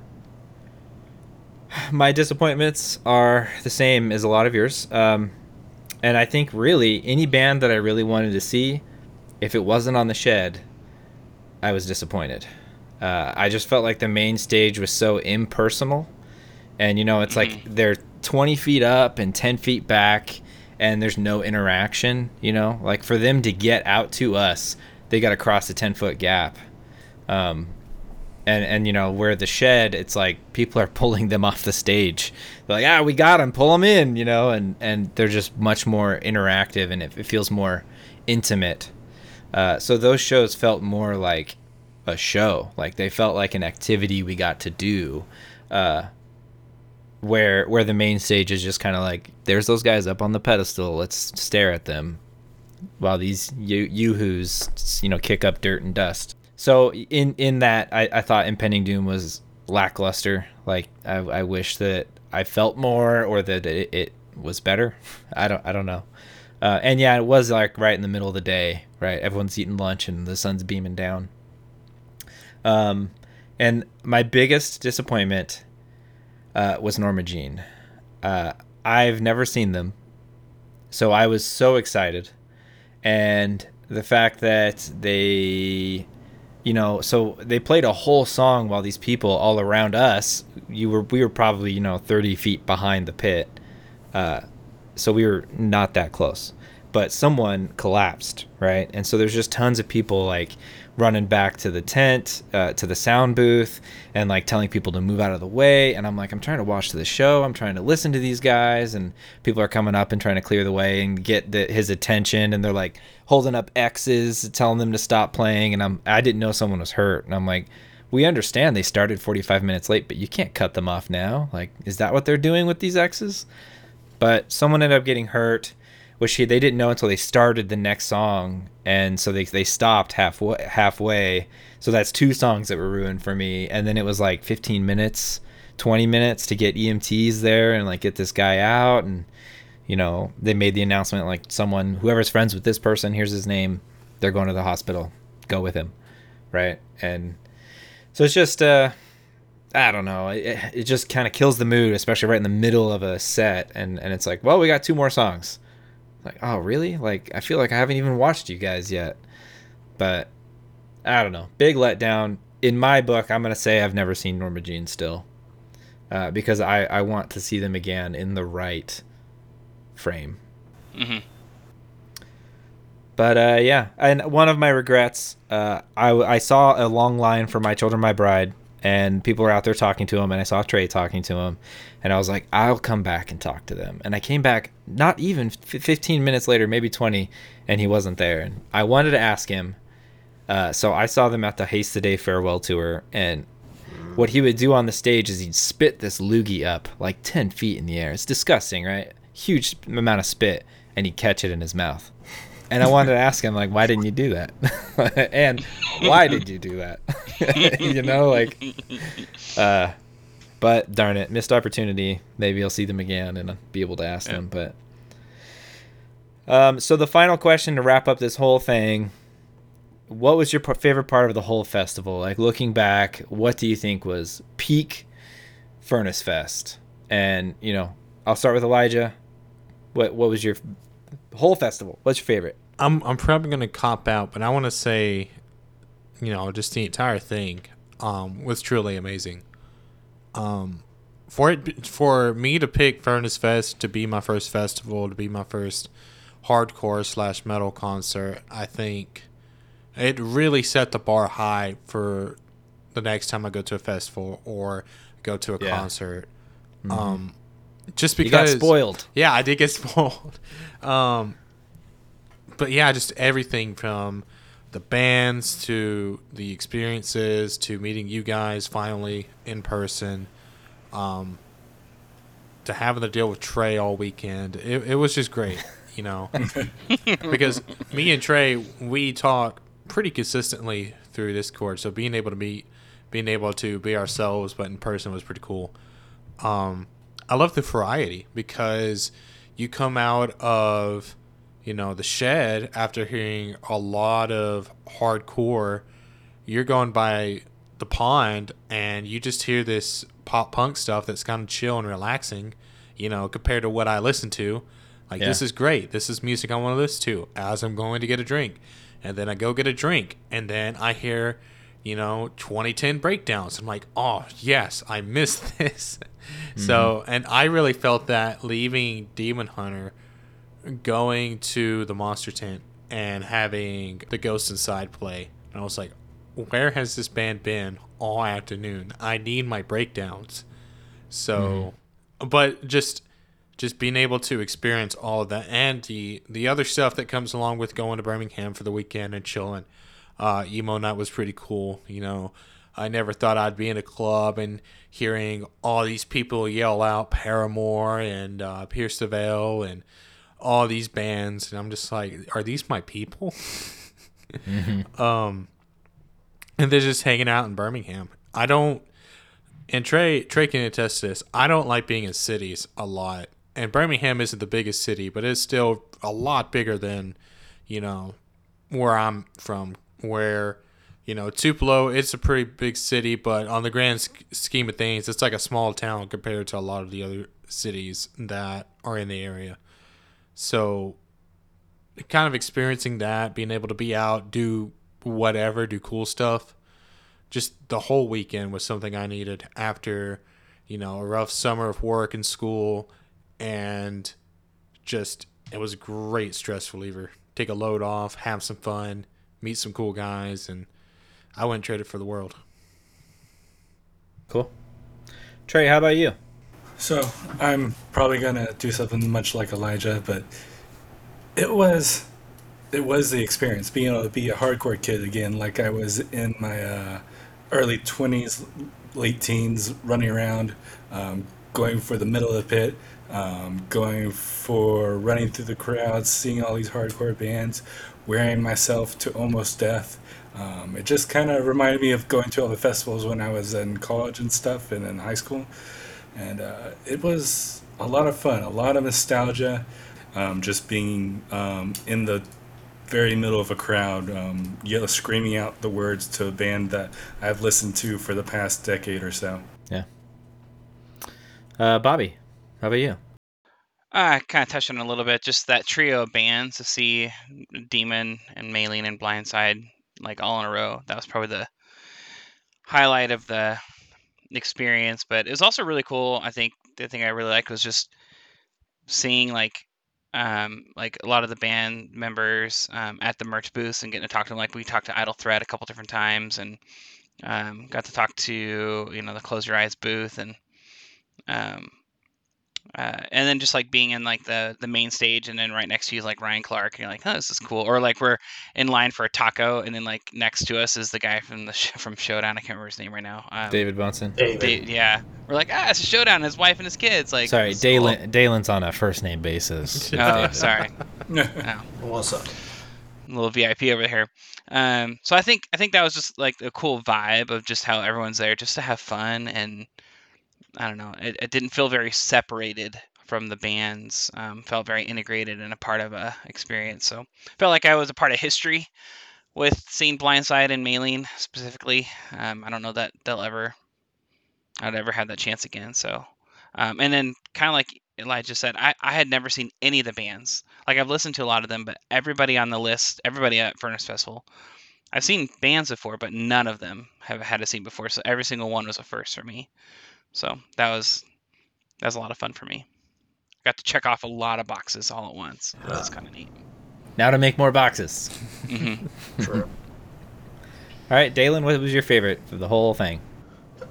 my disappointments are the same as a lot of yours. Um, and I think really any band that I really wanted to see, if it wasn't on the shed, I was disappointed. Uh, I just felt like the main stage was so impersonal. And, you know, it's like they're 20 feet up and 10 feet back, and there's no interaction, you know? Like for them to get out to us, they got to cross a 10 foot gap. Um, and and you know where the shed it's like people are pulling them off the stage. They're like ah we got them pull them in you know? And and they're just much more interactive and it, it feels more intimate. Uh, so those shows felt more like a show. Like they felt like an activity we got to do. Uh, where where the main stage is just kind of like there's those guys up on the pedestal let's stare at them while these you yoo-hoos you know kick up dirt and dust. So in in that I, I thought impending doom was lackluster. Like I, I wish that i felt more or that it, it was better. I don't i don't know. Uh, and yeah it was like right in the middle of the day right? Everyone's eating lunch and the sun's beaming down. Um and my biggest disappointment uh, was norma jean. Uh, i've never seen them so i was so excited. And the fact that they you know so they played a whole song while these people all around us you were we were probably you know 30 feet behind the pit uh, so we were not that close. But someone collapsed right? And so there's just tons of people like running back to the tent uh, to the sound booth and like telling people to move out of the way. And i'm like i'm trying to watch the show. I'm trying to listen to these guys. And people are coming up and trying to clear the way and get the, his attention. And they're like holding up x's telling them to stop playing. And i'm i didn't know someone was hurt. And i'm like we understand they started 45 minutes late but you can't cut them off now. Like is that what they're doing with these x's? But someone ended up getting hurt which they didn't know until they started the next song and so they, they stopped halfway halfway so that's two songs that were ruined for me and then it was like 15 minutes 20 minutes to get emts there and like get this guy out and you know they made the announcement like someone whoever's friends with this person here's his name they're going to the hospital go with him right? And so it's just uh I don't know. It, it just kind of kills the mood, especially right in the middle of a set. And, and it's like, well, we got two more songs. Like, oh, really? Like, I feel like I haven't even watched you guys yet. But I don't know. Big letdown. In my book, I'm going to say I've never seen Norma Jean still. Uh, because I, I want to see them again in the right frame. Mm-hmm. But uh, yeah, and one of my regrets, uh, I, I saw a long line for My Children, My Bride and people were out there talking to him and i saw trey talking to him and i was like i'll come back and talk to them. And i came back not even 15 minutes later maybe 20 and he wasn't there. And i wanted to ask him uh, so i saw them at the haste the day farewell tour and what he would do on the stage is he'd spit this loogie up like 10 feet in the air. It's disgusting right? Huge amount of spit and he'd catch it in his mouth and I wanted to ask him like, why didn't you do that? and why did you do that? you know, like, uh, but darn it, missed opportunity. Maybe I'll see them again and be able to ask yeah. them. But um, so the final question to wrap up this whole thing: What was your favorite part of the whole festival? Like looking back, what do you think was peak Furnace Fest? And you know, I'll start with Elijah. What what was your whole festival? What's your favorite? I'm I'm probably gonna cop out, but I want to say, you know, just the entire thing um, was truly amazing. Um, for it for me to pick Furnace Fest to be my first festival, to be my first hardcore slash metal concert, I think it really set the bar high for the next time I go to a festival or go to a yeah. concert. Mm-hmm. Um, just because you got spoiled. Yeah, I did get spoiled. Um, but yeah, just everything from the bands to the experiences to meeting you guys finally in person. Um, to having to deal with Trey all weekend, it, it was just great, you know, because me and Trey we talk pretty consistently through Discord. So being able to meet, being able to be ourselves, but in person was pretty cool. Um, I love the variety because you come out of you know the shed after hearing a lot of hardcore you're going by the pond and you just hear this pop punk stuff that's kind of chill and relaxing you know compared to what i listen to. Like yeah. this is great. This is music i want to listen to as i'm going to get a drink. And then i go get a drink and then i hear you know 2010 breakdowns i'm like oh yes i missed this mm-hmm. so and i really felt that leaving demon hunter going to the monster tent and having the ghost inside play and i was like where has this band been all afternoon i need my breakdowns so mm-hmm. but just just being able to experience all of that and the the other stuff that comes along with going to birmingham for the weekend and chilling uh, emo night was pretty cool. You know, I never thought I'd be in a club and hearing all these people yell out Paramore and uh, Pierce the Veil and all these bands, and I'm just like, are these my people? mm-hmm. Um, and they're just hanging out in Birmingham. I don't. And Trey Trey can attest to this. I don't like being in cities a lot. And Birmingham isn't the biggest city, but it's still a lot bigger than, you know, where I'm from, where you know Tupelo it's a pretty big city, but on the grand scheme of things, it's like a small town compared to a lot of the other cities that are in the area. So, kind of experiencing that, being able to be out, do whatever, do cool stuff, just the whole weekend was something I needed after, you know, a rough summer of work and school, and just it was a great stress reliever. Take a load off, have some fun meet some cool guys, and I wouldn't trade it for the world. Cool. Trey, how about you? So I'm probably gonna do something much like Elijah, but it was it was the experience being able to be a hardcore kid again, like I was in my uh, early twenties, late teens, running around, um, going for the middle of the pit, um, going for running through the crowds, seeing all these hardcore bands, wearing myself to almost death. Um, it just kind of reminded me of going to all the festivals when I was in college and stuff and in high school. And uh, it was a lot of fun, a lot of nostalgia, um, just being um, in the very middle of a crowd, um, yell, screaming out the words to a band that I've listened to for the past decade or so. Yeah. Uh, Bobby, how about you? I kind of touched on a little bit. Just that trio of bands to see Demon and Maylene and Blindside like all in a row. That was probably the highlight of the experience. But it was also really cool. I think the thing I really liked was just seeing like um, like a lot of the band members um, at the merch booths and getting to talk to them. Like we talked to Idle Threat a couple different times and um, got to talk to you know the Close Your Eyes booth and um, uh, and then just like being in like the the main stage and then right next to you is like Ryan Clark and you're like oh this is cool or like we're in line for a taco and then like next to us is the guy from the sh- from Showdown I can't remember his name right now um, David Bunton. David. Da- yeah we're like ah it's a Showdown his wife and his kids like Sorry, it's cool. Dalen. Dalen's on a first name basis. oh sorry oh. What's up? a little VIP over here. Um, so I think I think that was just like a cool vibe of just how everyone's there just to have fun and I don't know. It, it didn't feel very separated from the bands. Um, felt very integrated and a part of a experience. So felt like I was a part of history with seeing Blindside and Maylene specifically. Um, I don't know that they'll ever I'd ever have that chance again. So um, and then kind of like Elijah said, I, I had never seen any of the bands. Like I've listened to a lot of them, but everybody on the list, everybody at Furnace Festival, I've seen bands before, but none of them have had a scene before. So every single one was a first for me. So that was that was a lot of fun for me. Got to check off a lot of boxes all at once. That was kind of neat. Now to make more boxes. hmm True. All right, Dalen, what was your favorite of the whole thing?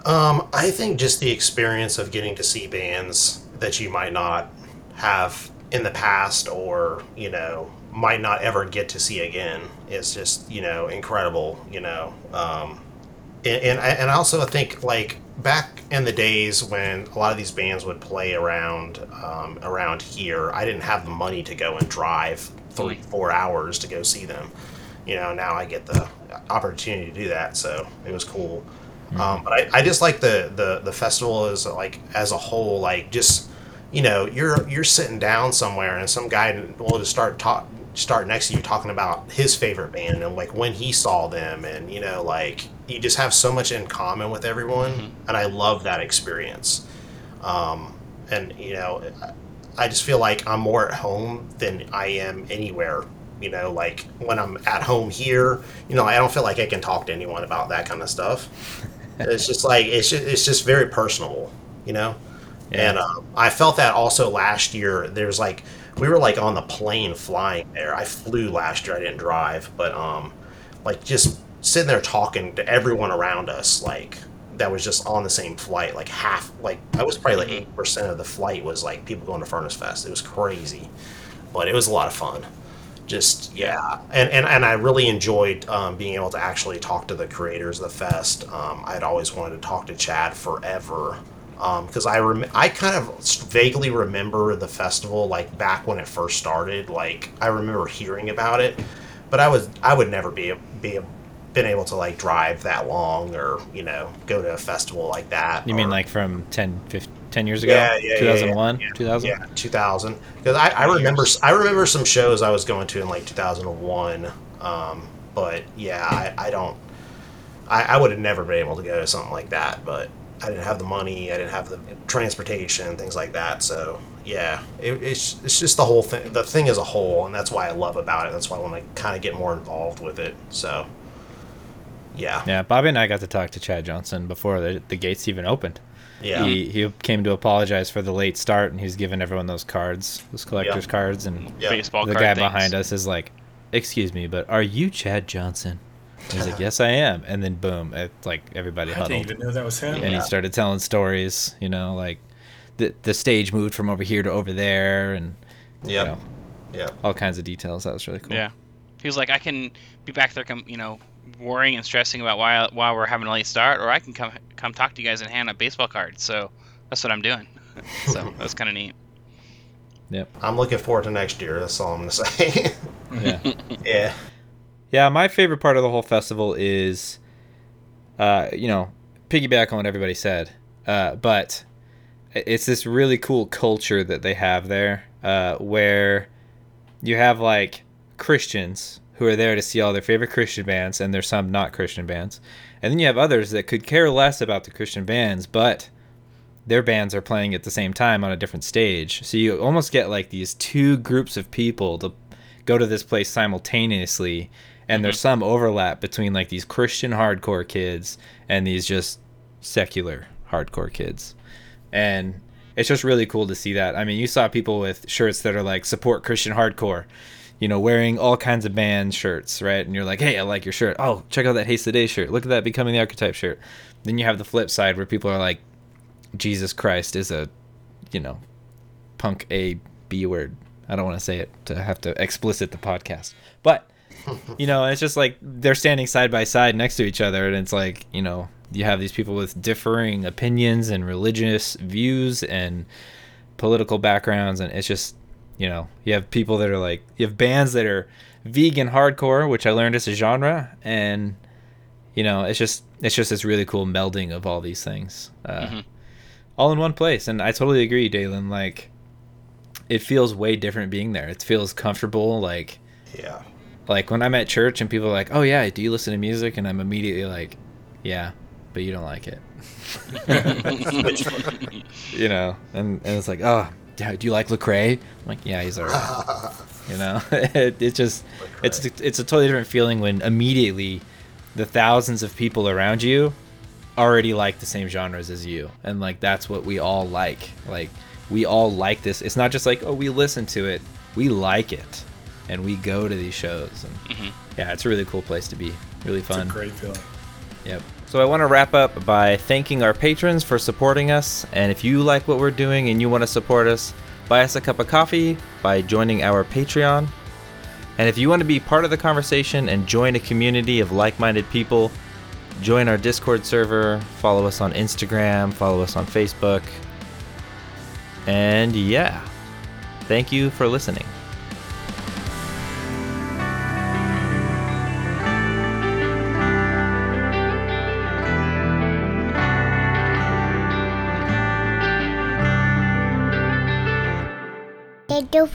Um, I think just the experience of getting to see bands that you might not have in the past or, you know, might not ever get to see again is just, you know, incredible, you know. Um, and, and, I, and I also think, like, back in the days when a lot of these bands would play around um, around here, I didn't have the money to go and drive three, four hours to go see them. You know, now I get the opportunity to do that, so it was cool. Um, but I, I just like the, the the festival as like as a whole, like just you know you're you're sitting down somewhere and some guy will just start talk start next to you talking about his favorite band and like when he saw them and you know like you just have so much in common with everyone and I love that experience. Um, and you know I just feel like I'm more at home than I am anywhere. You know, like when I'm at home here, you know, I don't feel like I can talk to anyone about that kind of stuff. it's just like it's just, it's just very personable, you know. And um, I felt that also last year. There's like we were like on the plane flying there. I flew last year. I didn't drive, but um, like just sitting there talking to everyone around us, like that was just on the same flight. Like half, like I was probably like eight percent of the flight was like people going to Furnace Fest. It was crazy, but it was a lot of fun. Just yeah, and and, and I really enjoyed um, being able to actually talk to the creators of the fest. Um, I'd always wanted to talk to Chad forever because I rem- I kind of vaguely remember the festival like back when it first started. Like I remember hearing about it, but I was I would never be be been able to like drive that long or you know go to a festival like that. You mean like from 10, 15, 10 years ago? yeah, yeah, yeah, 2001? yeah, 2000? Yeah, 2000. Because I, I remember I remember some shows I was going to in like 2001. Um, but yeah, I, I don't. I, I would have never been able to go to something like that. But I didn't have the money. I didn't have the transportation, things like that. So yeah, it, it's it's just the whole thing. The thing as a whole, and that's why I love about it. That's why I want to kind of get more involved with it. So yeah, Yeah, Bobby and I got to talk to Chad Johnson before the, the gates even opened. yeah, He, he came to apologize for the late start, and he's was giving everyone those cards, those collector's Yeah. cards, and yeah. Baseball the card guy things. behind us is like, "Excuse me, but are you Chad Johnson?" And he's like, "Yes, I am." And then boom, it, like everybody huddled. I didn't even know that was him. and he started telling stories. You know, like the the stage moved from over here to over there, and you know, yeah. all kinds of details. That was really cool. Yeah. He was like, I can be back there, com- you know, worrying and stressing about why why we're having a late start, or I can come come talk to you guys and hand out baseball cards. So that's what I'm doing. so that was kind of neat. Yep. I'm looking forward to next year. That's all I'm gonna say. Yeah. yeah. Yeah, my favorite part of the whole festival is, uh, you know, piggyback on what everybody said, uh, but it's this really cool culture that they have there, uh, where you have like Christians who are there to see all their favorite Christian bands, and there's some not Christian bands. And then you have others that could care less about the Christian bands, but their bands are playing at the same time on a different stage. So you almost get like these two groups of people to go to this place simultaneously and mm-hmm. there's some overlap between like these Christian hardcore kids and these just secular hardcore kids. And it's just really cool to see that. I mean, you saw people with shirts that are like support Christian hardcore, you know, wearing all kinds of band shirts, right? And you're like, hey, I like your shirt. Oh, check out that Haste the Day shirt. Look at that Becoming the Archetype shirt. Then you have the flip side where people are like, Jesus Christ is a, you know, punk A B word. I don't want to say it to have to explicit the podcast. But, you know, it's just like they're standing side by side next to each other. And it's like, you know, you have these people with differing opinions and religious views and political backgrounds and it's just you know you have people that are like you have bands that are vegan hardcore which i learned is a genre and you know it's just it's just this really cool melding of all these things uh, mm-hmm. all in one place and i totally agree dalen like it feels way different being there it feels comfortable like yeah like when i'm at church and people are like oh yeah do you listen to music and i'm immediately like yeah but you don't like it. you know, and, and it's like, oh, do you like Lecrae? I'm like, yeah, he's alright. you know, it, it just it's it's a totally different feeling when immediately the thousands of people around you already like the same genres as you, and like that's what we all like. Like we all like this. It's not just like oh we listen to it, we like it, and we go to these shows. And mm-hmm. yeah, it's a really cool place to be. Really fun. It's a great feeling. Yep. So I want to wrap up by thanking our patrons for supporting us. And if you like what we're doing and you want to support us, buy us a cup of coffee by joining our Patreon. And if you want to be part of the conversation and join a community of like minded people, join our Discord server, follow us on Instagram, follow us on Facebook. And yeah, thank you for listening.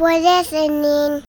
For listening.